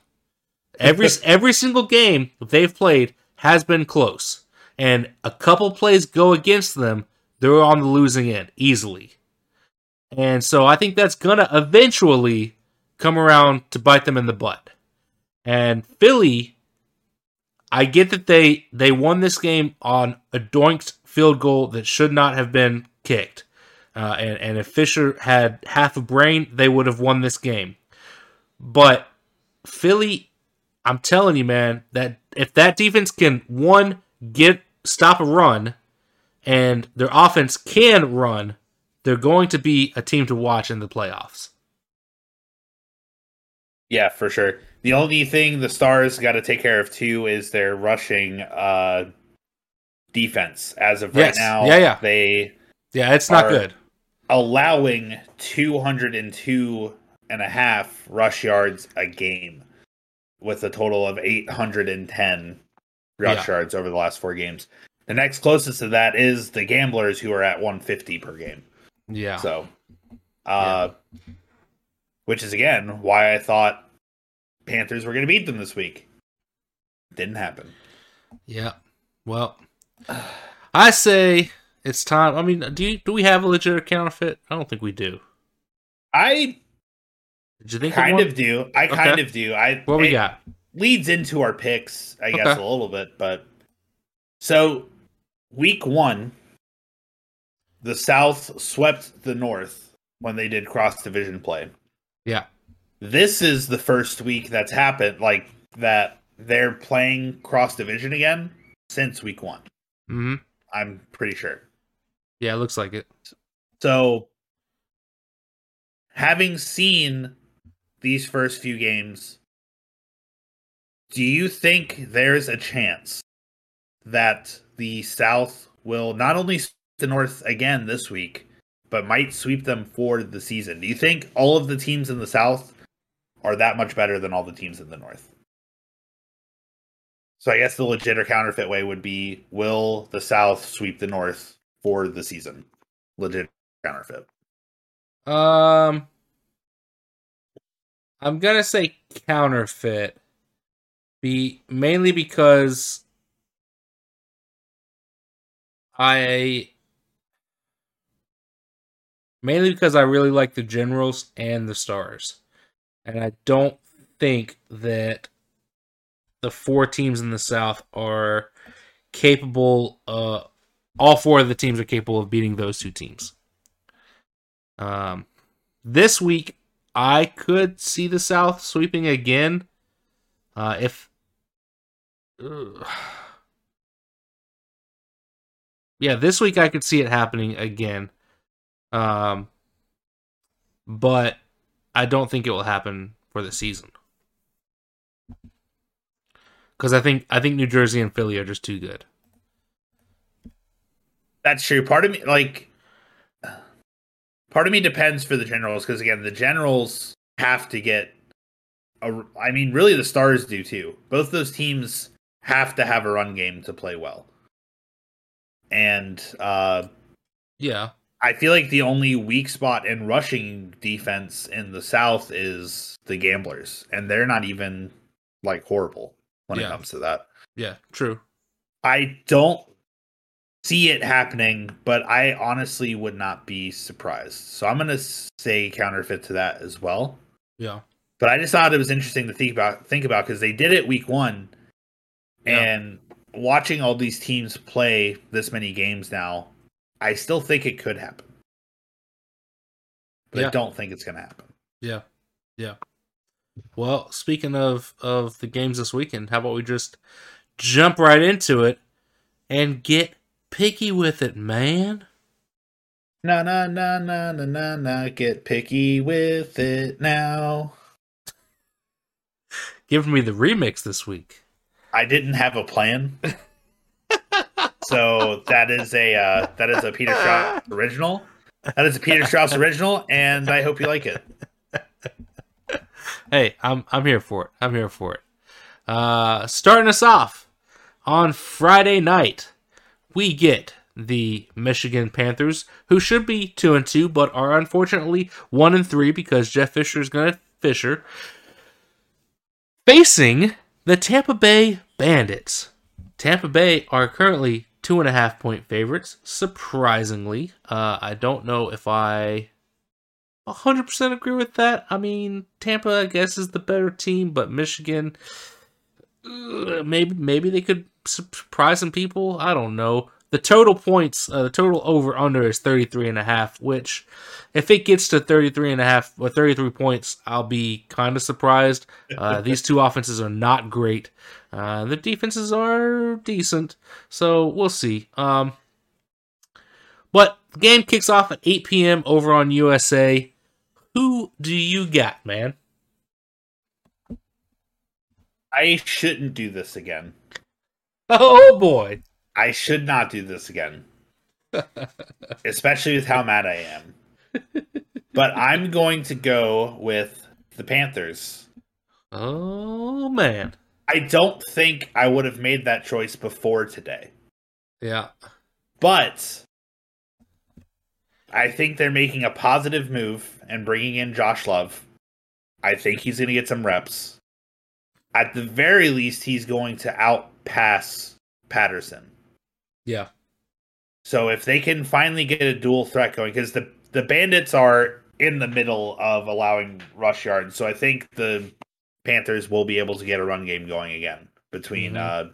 Every every single game they've played has been close. And a couple plays go against them, they're on the losing end easily. And so I think that's going to eventually come around to bite them in the butt. And Philly I get that they they won this game on a doinked field goal that should not have been kicked. Uh, and, and if Fisher had half a brain, they would have won this game. But Philly, I'm telling you, man, that if that defense can one get stop a run, and their offense can run, they're going to be a team to watch in the playoffs. Yeah, for sure. The only thing the Stars got to take care of too is their rushing uh defense. As of Yes. right now, Yeah, yeah. they Yeah, it's not good. allowing 202 and a half rush yards a game with a total of 810 rush Yeah. yards over the last four games. The next closest to that is the Gamblers who are at 150 per game. Yeah. So, uh, which is again why I thought Panthers were going to beat them this week. Didn't happen. Yeah. Well, I say it's time. I mean, do you, do we have a legit counterfeit? I don't think we do. I Did you think kind of do. I kind Okay. of do. I What we got? leads into our picks, I guess, a little bit. But so week one, the South swept the North when they did cross division play. Yeah. This is the first week that's happened, like that they're playing cross division again since week one. hmm I'm pretty sure. Yeah, it looks like it. So, having seen these first few games, do you think there's a chance that the South will not only the North again this week, but might sweep them for the season. Do you think all of the teams in the South are that much better than all the teams in the North? So I guess the legit or counterfeit way would be will the South sweep the North for the season? Legit counterfeit. Um I'm gonna say counterfeit. Be mainly because I mainly because I really like the generals and the stars. And I don't think that the four teams in the South are capable uh all four of the teams are capable of beating those two teams. Um this week I could see the South sweeping again. Uh if Ugh. Yeah, this week I could see it happening again. Um but I don't think it will happen for the season because I think I think New Jersey and Philly are just too good. That's true. Part of me, like, part of me depends for the Generals because again, the Generals have to get. A, I mean, really, the Stars do too. Both those teams have to have a run game to play well, and uh, yeah, I feel like the only weak spot in rushing defense in the South is the Gamblers, and they're not even like horrible when Yeah. it comes to that. yeah, true. I don't see it happening, but I honestly would not be surprised. So I'm going to say counterfeit to that as well. Yeah, But I just thought it was interesting to think about think about because they did it week one, Yeah. and watching all these teams play this many games now, I still think it could happen. But Yeah. I don't think it's going to happen. yeah, yeah. Well, speaking of of the games this weekend, how about we just jump right into it and get picky with it, man? Na na na na na na na. Get picky with it now. Give me the remix this week. I didn't have a plan. so that is a uh, that is a Peter Strauss original. That is a Peter Strauss original, and I hope you like it. Hey, I'm I'm here for it. I'm here for it. Uh, starting us off on Friday night, we get the Michigan Panthers, who should be two and two, but are unfortunately one and three because Jeff Fisher is gonna Fisher, facing the Tampa Bay Bandits. Tampa Bay are currently two and a half point favorites. Surprisingly, uh, I don't know if I 100% agree with that. I mean, Tampa, I guess, is the better team, but Michigan, maybe maybe they could surprise some people. I don't know. The total points, uh, the total over under is 33 and a half, which if it gets to 33 and a half or 33 points, I'll be kind of surprised. Uh, these two offenses are not great. Uh, the defenses are decent, so we'll see. Um, but the game kicks off at 8 p.m. over on USA. Who do you got, man? I shouldn't do this again. Oh boy. I should not do this again. Especially with how mad I am. But I'm going to go with the Panthers. Oh man. I don't think I would have made that choice before today. Yeah. But I think they're making a positive move and bringing in Josh Love. I think he's going to get some reps. At the very least, he's going to outpass Patterson. Yeah. So if they can finally get a dual threat going, because the the Bandits are in the middle of allowing rush yards, so I think the Panthers will be able to get a run game going again between Mhm. uh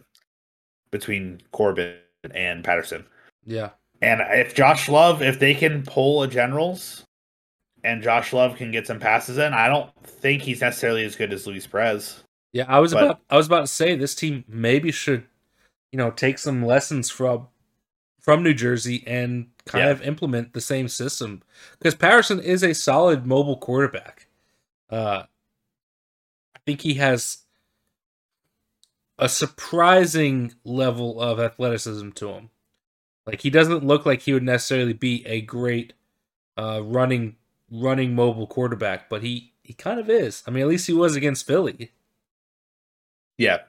between Corbin and Patterson. Yeah. And if Josh Love, if they can pull a Generals, and Josh Love can get some passes in, I don't think he's necessarily as good as Luis Perez. Yeah, I was But- about I was about to say this team maybe should, you know, take some lessons from from New Jersey and kind Yeah. of implement the same system because Patterson is a solid mobile quarterback. Uh, I think he has a surprising level of athleticism to him. Like he doesn't look like he would necessarily be a great uh, running running mobile quarterback, but he he kind of is. I mean, at least he was against Philly. Yeah,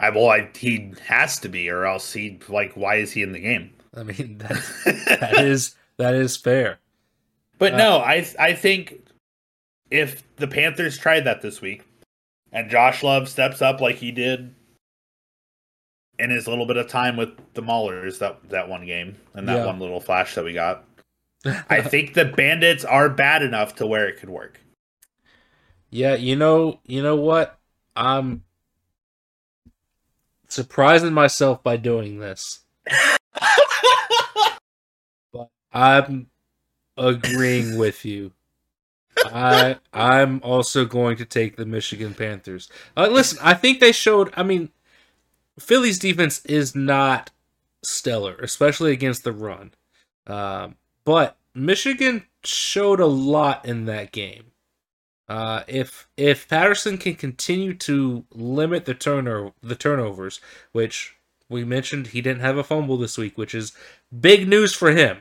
I well, I, he has to be, or else he like why is he in the game? I mean, that that is that is fair. But uh, no, I I think if the Panthers tried that this week, and Josh Love steps up like he did in his little bit of time with the Maulers that that one game and that yeah. one little flash that we got. I think the Bandits are bad enough to where it could work. Yeah, you know, you know what? I'm surprising myself by doing this. but I'm agreeing with you. I I'm also going to take the Michigan Panthers. Uh, listen, I think they showed. I mean, Philly's defense is not stellar, especially against the run. Um, but Michigan showed a lot in that game. Uh, if if Patterson can continue to limit the turnover the turnovers, which we mentioned he didn't have a fumble this week, which is big news for him.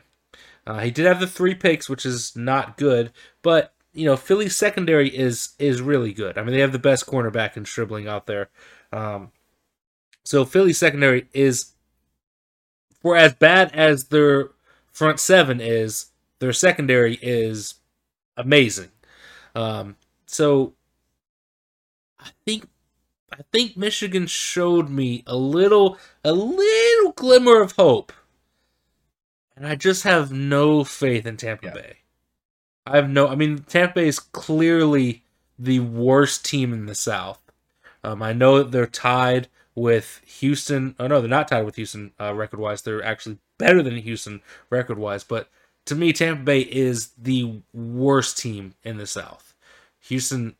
Uh, he did have the three picks, which is not good, but you know Philly's secondary is is really good. I mean they have the best cornerback in Stribling out there. Um, so Philly secondary is for as bad as their front seven is, their secondary is amazing. Um, so I think I think Michigan showed me a little a little glimmer of hope. And I just have no faith in Tampa yeah. Bay. I have no I mean Tampa Bay is clearly the worst team in the South. Um, I know that they're tied with Houston. Oh no, they're not tied with Houston uh, record wise. They're actually better than Houston record wise. But to me, Tampa Bay is the worst team in the South. Houston,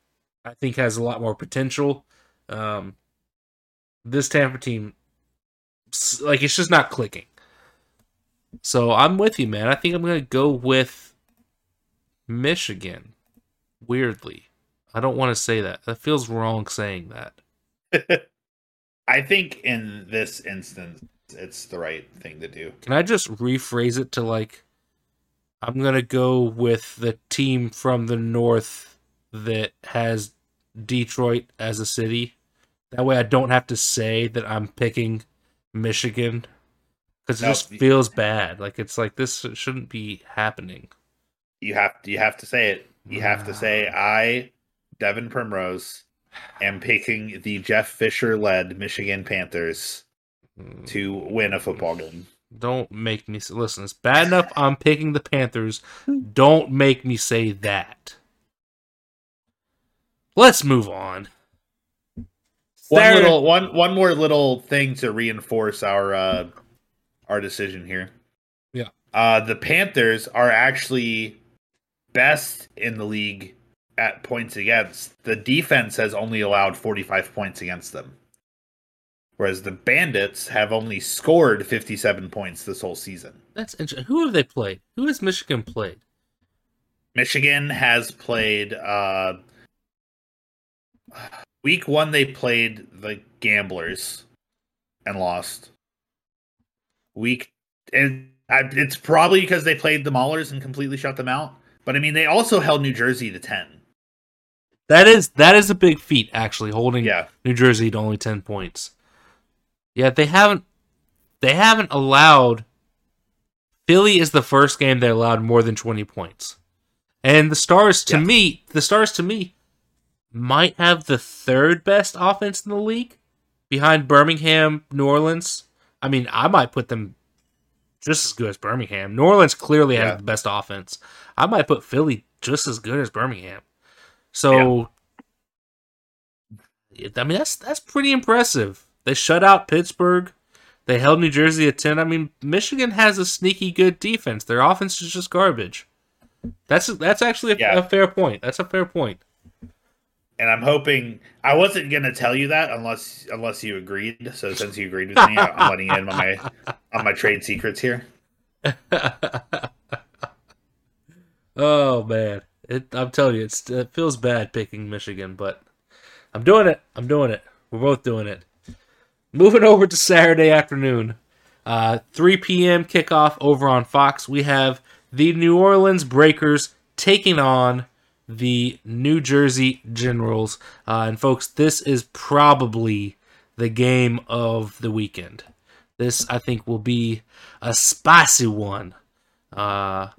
I think, has a lot more potential. Um, this Tampa team, like, it's just not clicking. So I'm with you, man. I think I'm gonna go with Michigan. Weirdly, I don't want to say that. That feels wrong saying that. I think in this instance, it's the right thing to do. Can I just rephrase it to like, I'm gonna go with the team from the north that has Detroit as a city. That way, I don't have to say that I'm picking Michigan because it no, just feels bad. Like it's like this shouldn't be happening. You have to, you have to say it. You have to say I, Devin Primrose, am picking the Jeff Fisher led Michigan Panthers hmm. to win a football game. Don't make me listen. It's bad enough I'm picking the Panthers. Don't make me say that. Let's move on. One little one one more little thing to reinforce our uh our decision here. Yeah. Uh the Panthers are actually best in the league at points against, the defense has only allowed 45 points against them. Whereas the Bandits have only scored 57 points this whole season. That's interesting. Who have they played? Who has Michigan played? Michigan has played uh week 1 they played the Gamblers and lost. Week and it's probably because they played the Maulers and completely shut them out. But I mean, they also held New Jersey to 10. That is that is a big feat, actually, holding yeah. New Jersey to only ten points. Yeah, they haven't they haven't allowed Philly is the first game they allowed more than twenty points. And the Stars to yeah. me, the Stars to me might have the third best offense in the league behind Birmingham, New Orleans. I mean, I might put them just as good as Birmingham. New Orleans clearly yeah. has the best offense. I might put Philly just as good as Birmingham. So, yeah. I mean, that's that's pretty impressive. They shut out Pittsburgh. They held New Jersey at ten. I mean, Michigan has a sneaky good defense. Their offense is just garbage. That's that's actually a, yeah. a fair point. That's a fair point. And I'm hoping I wasn't gonna tell you that unless unless you agreed. So since you agreed with me, I'm letting you in on my on my trade secrets here. oh man. It, I'm telling you, it feels bad picking Michigan, but I'm doing it. I'm doing it. We're both doing it. moving over to Saturday afternoon, uh, 3 p.m. kickoff over on Fox. We have the New Orleans Breakers taking on the New Jersey Generals. Uh, and folks, this is probably the game of the weekend. This, I think, will be a spicy one. Uh,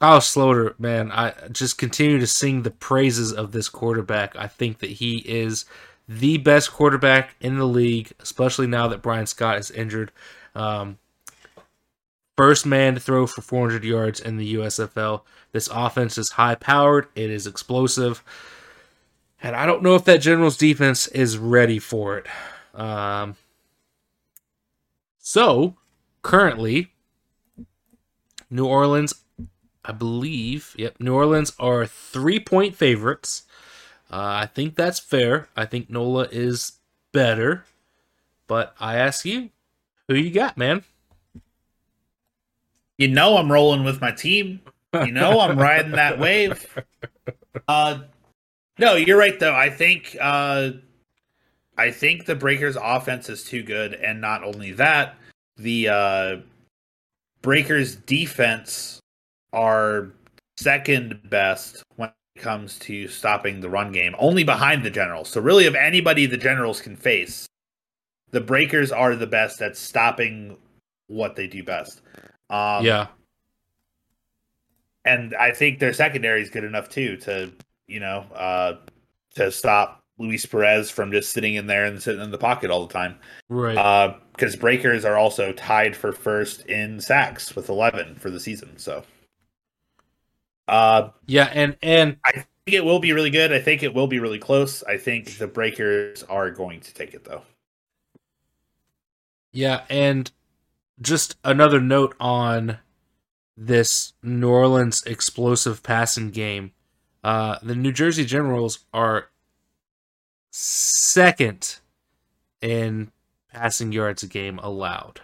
Kyle Sloter, man, I just continue to sing the praises of this quarterback. I think that he is the best quarterback in the league, especially now that Bryan Scott is injured. Um, first man to throw for 400 yards in the USFL. This offense is high powered, it is explosive, and I don't know if that Generals defense is ready for it. Um, so, currently, New Orleans I believe, yep, New Orleans are three point favorites. Uh, I think that's fair. I think NOLA is better. But I ask you, who you got, man? You know I'm rolling with my team. You know I'm riding that wave. Uh, no, you're right though. I think uh, I think the Breakers offense is too good, and not only that, the uh, Breakers defense are second best when it comes to stopping the run game, only behind the Generals. So, really, of anybody the Generals can face, the Breakers are the best at stopping what they do best. Um, yeah. And I think their secondary is good enough too to, you know, uh, to stop Luis Perez from just sitting in there and sitting in the pocket all the time. Right. Because uh, Breakers are also tied for first in sacks with 11 for the season. So uh, yeah, and and I think it will be really good. I think it will be really close. I think the Breakers are going to take it though. Yeah, and just another note on this New Orleans explosive passing game. Uh, the New Jersey Generals are second in passing yards a game allowed.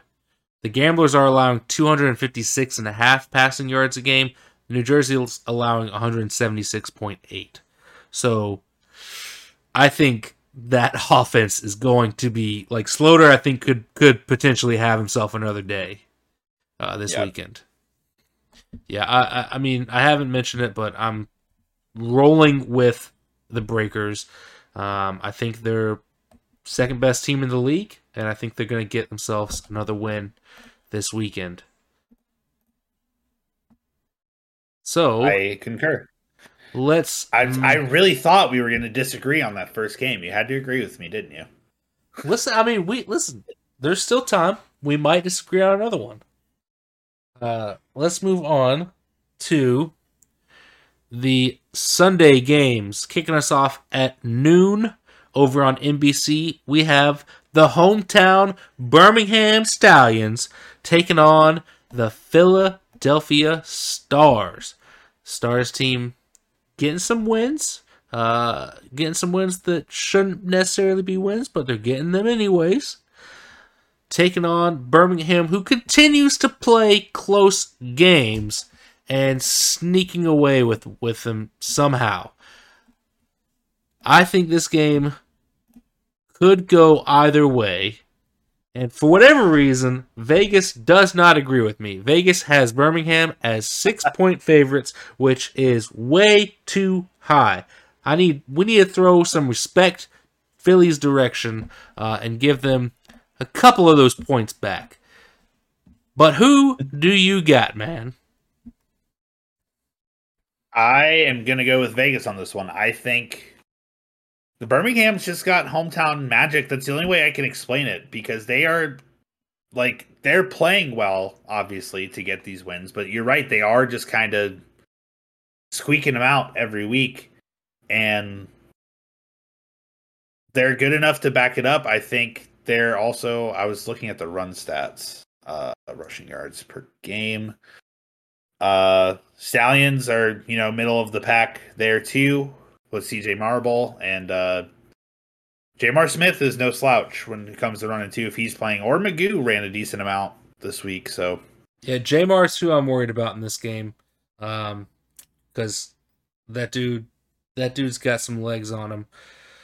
The Gamblers are allowing 256 and a half passing yards a game. New Jersey is allowing 176.8. So I think that offense is going to be like Sloter. I think could could potentially have himself another day uh, this yep. weekend. Yeah, I, I I mean I haven't mentioned it, but I'm rolling with the Breakers. Um, I think they're second best team in the league, and I think they're going to get themselves another win this weekend. So I concur. Let's. I I really thought we were going to disagree on that first game. You had to agree with me, didn't you? Listen, I mean, we listen. There's still time. We might disagree on another one. Uh, let's move on to the Sunday games. Kicking us off at noon over on NBC, we have the hometown Birmingham Stallions taking on the Philadelphia Stars. Stars team getting some wins, uh, getting some wins that shouldn't necessarily be wins, but they're getting them anyways. Taking on Birmingham, who continues to play close games and sneaking away with with them somehow. I think this game could go either way. And for whatever reason, Vegas does not agree with me. Vegas has Birmingham as six point favorites, which is way too high. I need we need to throw some respect Philly's direction uh, and give them a couple of those points back. But who do you got, man? I am gonna go with Vegas on this one. I think the Birmingham's just got hometown magic. That's the only way I can explain it because they are like they're playing well, obviously, to get these wins. But you're right, they are just kind of squeaking them out every week, and they're good enough to back it up. I think they're also. I was looking at the run stats, uh, rushing yards per game. Uh, Stallions are you know middle of the pack there too with CJ Marable and uh, J'Mar Smith is no slouch when it comes to running too. If he's playing, or McGough ran a decent amount this week. So yeah, J'Mar's who I'm worried about in this game, um, because that dude, that dude's got some legs on him.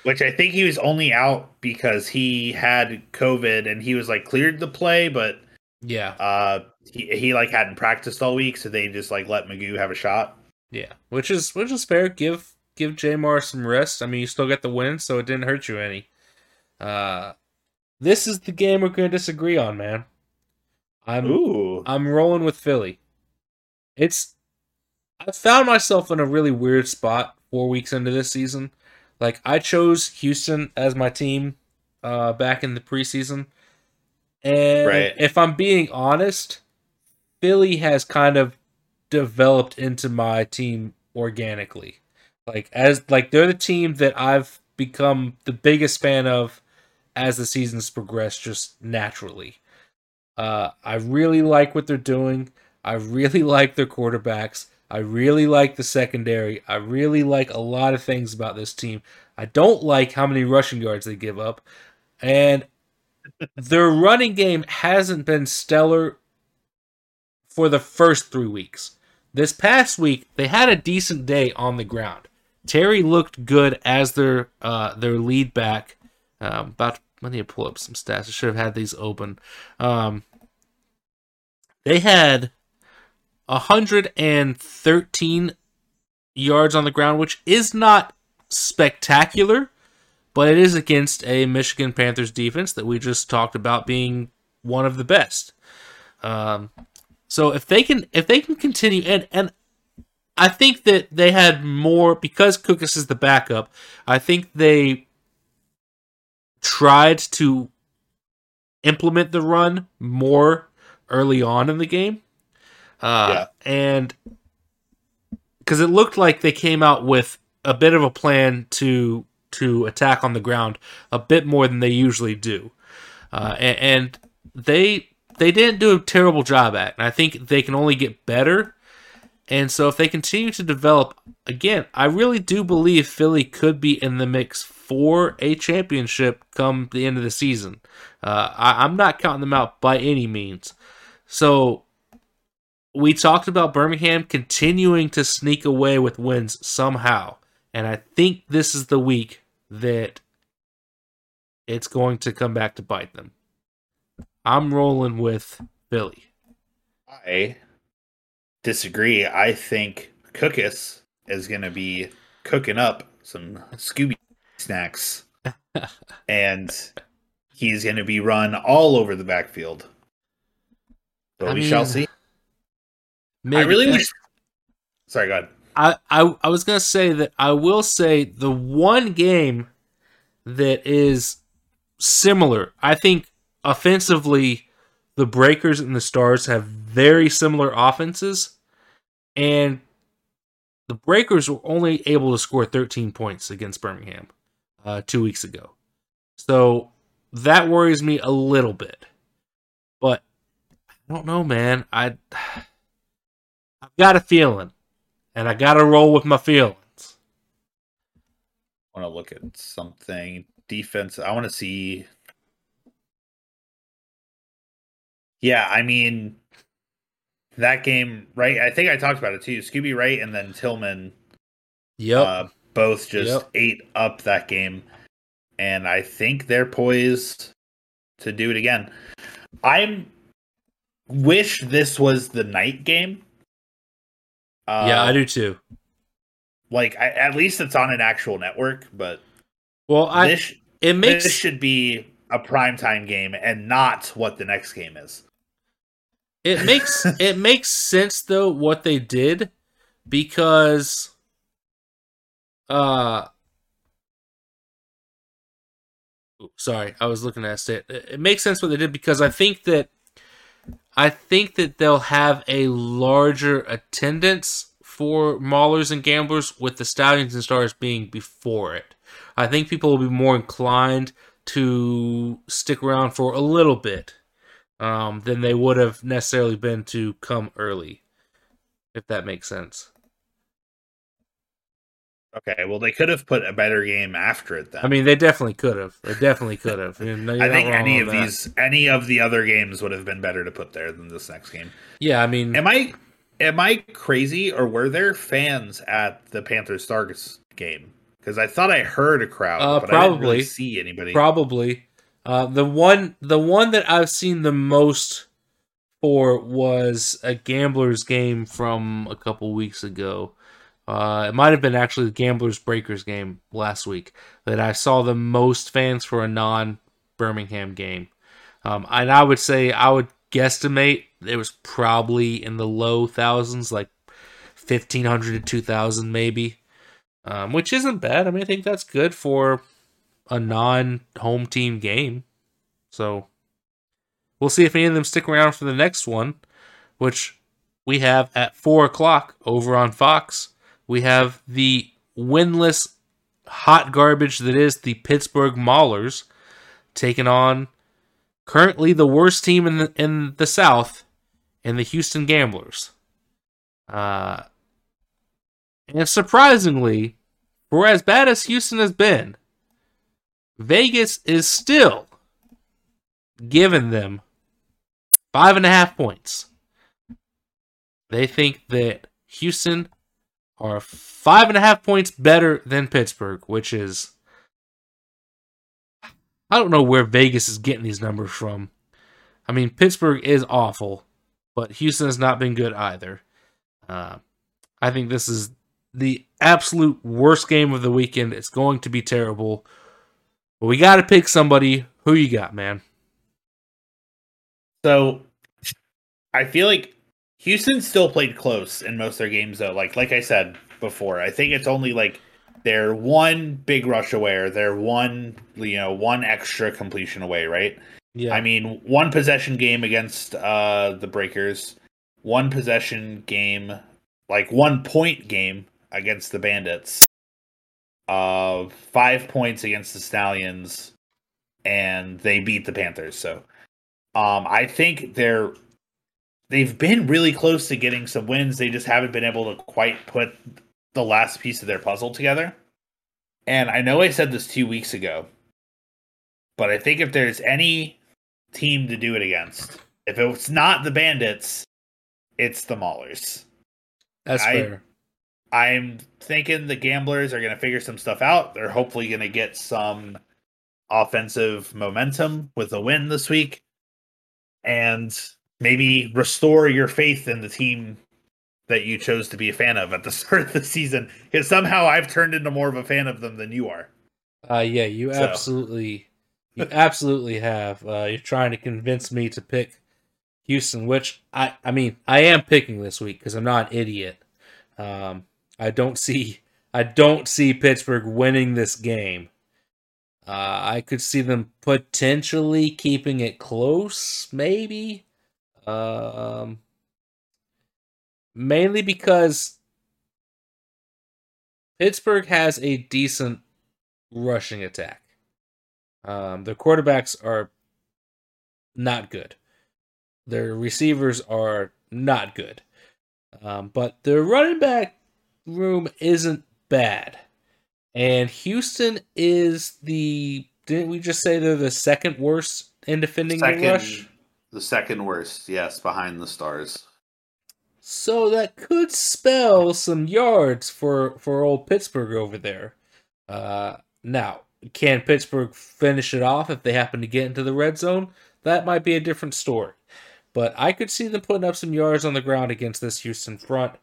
Which I think he was only out because he had COVID and he was like cleared to play, but Yeah, uh, he he like hadn't practiced all week, so they just like let McGough have a shot. yeah, which is which is fair. Give give J'Mar some rest. I mean, you still get the win, so it didn't hurt you any. Uh, this is the game we're going to disagree on, man. I'm Ooh, I'm rolling with Philly. It's I found myself in a really weird spot four weeks into this season. Like I chose Houston as my team uh back in the preseason. And Right. if I'm being honest, Philly has kind of developed into my team organically. Like as like they're the team that I've become the biggest fan of as the seasons progress just naturally. Uh, I really like what they're doing. I really like their quarterbacks. I really like the secondary. I really like a lot of things about this team. I don't like how many rushing yards they give up. And their running game hasn't been stellar for the first three weeks. This past week, they had a decent day on the ground. Terry looked good as their uh, their lead back. Um, about let me pull up some stats. I should have had these open. Um, they had 113 yards on the ground, which is not spectacular, but it is against a Michigan Panthers defense that we just talked about being one of the best. Um, so if they can if they can continue and and I think that they had more because Cookus is the backup. I think they tried to implement the run more early on in the game. Uh, And because it looked like they came out with a bit of a plan to to attack on the ground a bit more than they usually do, uh, and, and they they didn't do a terrible job at. it. And I think they can only get better. And so if they continue to develop, again, I really do believe Philly could be in the mix for a championship come the end of the season. Uh, I, I'm not counting them out by any means. So we talked about Birmingham continuing to sneak away with wins somehow. And I think this is the week that it's going to come back to bite them. I'm rolling with Philly. I disagree. I think Cookus is going to be cooking up some Scooby snacks, and he's going to be run all over the backfield. But I we shall see. I really wish. Sorry, go ahead. I, I I was gonna say that I will say the one game that is similar. I think offensively, the Breakers and the Stars have very similar offenses, and the Breakers were only able to score 13 points against Birmingham uh, two weeks ago. So that worries me a little bit. But I don't know, man. I I've got a feeling and I gotta roll with my feelings. I want to look at something defense. I want to see. Yeah, I mean, that game, right? I think I talked about it too. Scooby Wright and then Tillman Yep. uh, both just Yep. ate up that game, and I think they're poised to do it again. I wish this was the night game. Uh, yeah, I do too. Like, I, at least it's on an actual network, but Well, I this it makes this should be a primetime game and not what the next game is. It makes it makes sense though what they did because uh sorry i was looking at it it makes sense what they did because i think that i think that they'll have a larger attendance for maulers and gamblers with the stallions and stars being before it. I think people will be more inclined to stick around for a little bit um, than they would have necessarily been to come early, if that makes sense. Okay, well, they could have put a better game after it then. I mean, they definitely could have. They definitely could have. I think any of that. these, any of the other games would have been better to put there than this next game. Yeah, I mean, Am I, am I crazy, or were there fans at the Panthers Stars game? Because I thought I heard a crowd, Uh, but I didn't really probably. see anybody. Probably. Uh, the one the one that I've seen the most for was a Gamblers game from a couple weeks ago. Uh, it might have been actually the Gamblers Breakers game last week that I saw the most fans for a non Birmingham game. Um, and I would say I would guesstimate it was probably in the low thousands, like fifteen hundred to two thousand maybe, um, which isn't bad. I mean, I think that's good for a non-home team game. So we'll see if any of them stick around for the next one, which we have at four o'clock over on Fox. We have the winless hot garbage that is the Pittsburgh Maulers taking on currently the worst team in the in the South in the Houston Gamblers. Uh, and surprisingly, for as bad as Houston has been, Vegas is still giving them five and a half points. They think that Houston are five and a half points better than Pittsburgh, which is. I don't know where Vegas is getting these numbers from. I mean, Pittsburgh is awful, but Houston has not been good either. Uh, I think this is the absolute worst game of the weekend. It's going to be terrible. But we got to pick somebody. Who you got, man? So I feel like Houston still played close in most of their games though. Like like I said before, I think it's only like they're one big rush away or they're one you know, one extra completion away, right? Yeah, I mean, one possession game against uh the Breakers, one possession game, like one point game against the Bandits. Uh five points against the Stallions and they beat the Panthers. So um I think they're they've been really close to getting some wins. They just haven't been able to quite put the last piece of their puzzle together. And I know I said this 2 weeks ago, but I think if there's any team to do it against. If it's not the Bandits, it's the Maulers. that's I- fair. I'm thinking the Gamblers are going to figure some stuff out. They're hopefully going to get some offensive momentum with a win this week and maybe restore your faith in the team that you chose to be a fan of at the start of the season because somehow I've turned into more of a fan of them than you are. Uh, yeah, you So. absolutely, you absolutely have. Uh, you're trying to convince me to pick Houston, which I, I mean, I am picking this week because I'm not an idiot. Um, I don't see, I don't see Pittsburgh winning this game. Uh, I could see them potentially keeping it close, maybe. Um, mainly because Pittsburgh has a decent rushing attack. Um, their quarterbacks are not good. Their receivers are not good. Um, but their running back room isn't bad. And Houston is the didn't we just say they're the second worst in defending the rush? the second worst, yes, behind the Stars. So that could spell some yards for for old Pittsburgh over there. Uh, now, can Pittsburgh finish it off if they happen to get into the red zone? That might be a different story. But I could see them putting up some yards on the ground against this Houston front.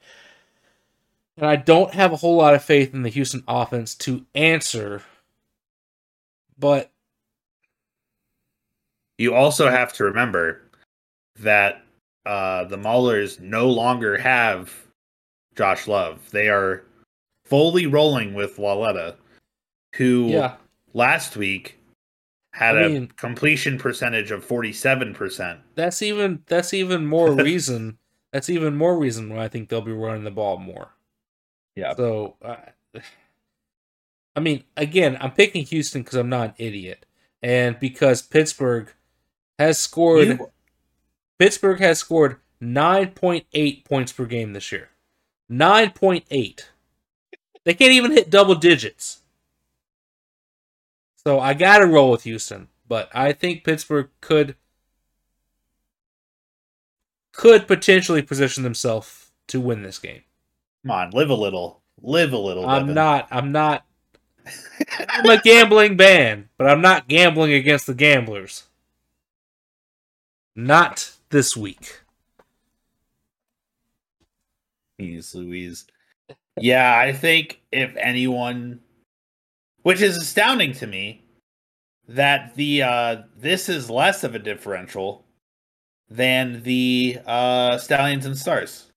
And I don't have a whole lot of faith in the Houston offense to answer. But You also have to remember that uh, the Maulers no longer have Josh Love. They are fully rolling with Lauletta, who yeah, last week had I a mean- completion percentage of 47%. that's even that's even more reason. That's even more reason why I think they'll be running the ball more. Yeah. So, uh, I mean, again, I'm picking Houston because I'm not an idiot, and because Pittsburgh has scored. You- Pittsburgh has scored 9.8 points per game this year. 9.8. They can't even hit double digits. So I got to roll with Houston, but I think Pittsburgh could could potentially position themselves to win this game. Come on, live a little. Live a little. I'm Devin. not I'm not I'm a gambling ban, but I'm not gambling against the gamblers. Not this week. Jeez Louise. Yeah, I think if anyone which is astounding to me that the uh this is less of a differential than the uh Stallions and Stars.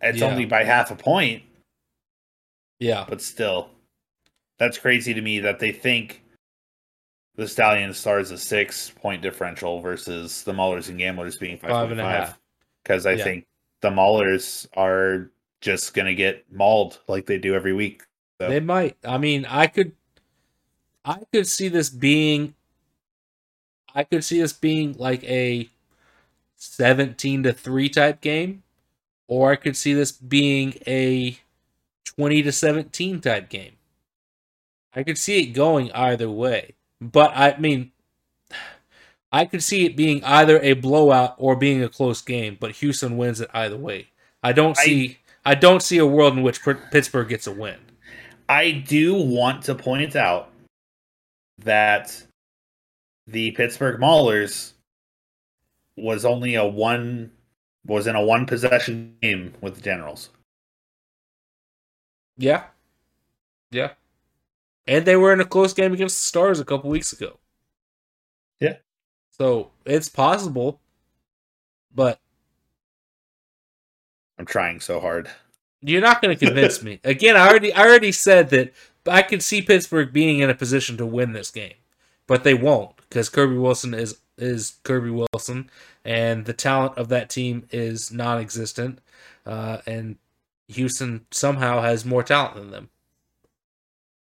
It's Yeah. only by half a point, Yeah. but still. That's crazy to me that they think the Stallion Stars a six point differential versus the Maulers and Gamblers being five, Five and a half. Because I Yeah. think the Maulers are just gonna get mauled like they do every week. So They might. I mean, I could I could see this being I could see this being like a 17 to 3 type game or I could see this being a 20 to 17 type game. I could see it going either way. But I mean I could see it being either a blowout or being a close game, but Houston wins it either way. I don't see I don't see a world in which Pittsburgh gets a win. I do want to point out that the Pittsburgh Maulers was only a one was in a one possession game with the Generals. Yeah. Yeah. And they were in a close game against the Stars a couple weeks ago. Yeah. So it's possible, but I'm trying so hard. you're not going to convince me. Again, I already I already said that I could see Pittsburgh being in a position to win this game, but they won't because Kirby Wilson is is Kirby Wilson, and the talent of that team is non-existent, uh, and Houston somehow has more talent than them.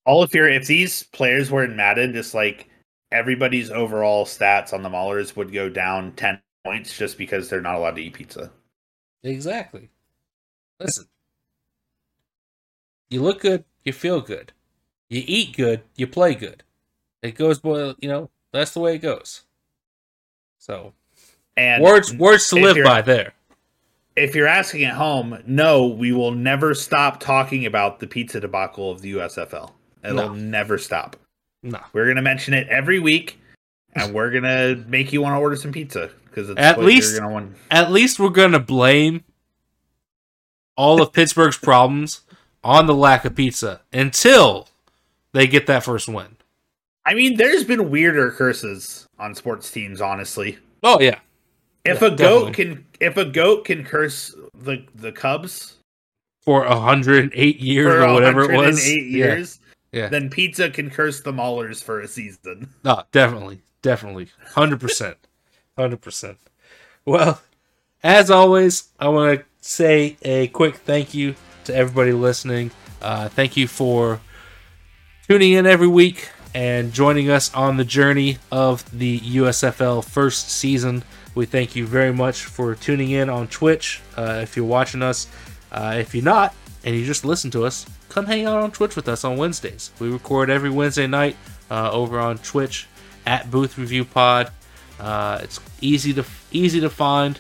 All of you're if these players were in Madden, just like everybody's overall stats on the Maulers would go down ten points just because they're not allowed to eat pizza. Exactly. Listen, you look good, you feel good, you eat good, you play good. It goes, boy, you know, that's the way it goes. So And words, words to live by there. if you're asking at home, no, we will never stop talking about the pizza debacle of the USFL. It'll No. never stop. No, We're gonna mention it every week, and we're gonna make you want to order some pizza because At least- you're gonna want. at least we're gonna blame all of Pittsburgh's problems on the lack of pizza until they get that first win. I mean, there's been weirder curses on sports teams, honestly. Oh yeah, If Yeah, a goat definitely. can, if a goat can curse the the Cubs for 108 years for or whatever it was. 108 Yeah. years, Yeah. then pizza can curse the Maulers for a season. No, definitely, definitely, hundred percent, hundred percent. Well, as always, I want to say a quick thank you to everybody listening. Uh, thank you for tuning in every week and joining us on the journey of the USFL first season. We thank you very much for tuning in on Twitch. Uh, if you're watching us, uh, if you're not, and you just listen to us, come hang out on Twitch with us on Wednesdays. We record every Wednesday night uh, over on Twitch at Booth Review Pod. Uh, it's easy to easy to find.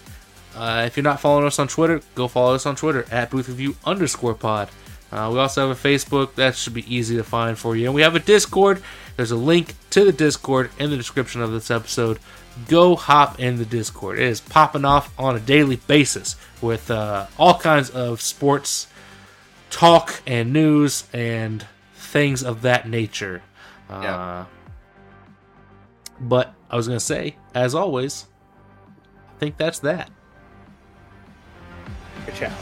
Uh, if you're not following us on Twitter, go follow us on Twitter at Booth Review underscore Pod. Uh, we also have a Facebook that should be easy to find for you, and we have a Discord. There's a link to the Discord in the description of this episode. Go hop in the Discord. It is popping off on a daily basis with uh, all kinds of sports talk and news and things of that nature. Uh, Yeah. But I was going to say, as always, I think that's that. Good chat.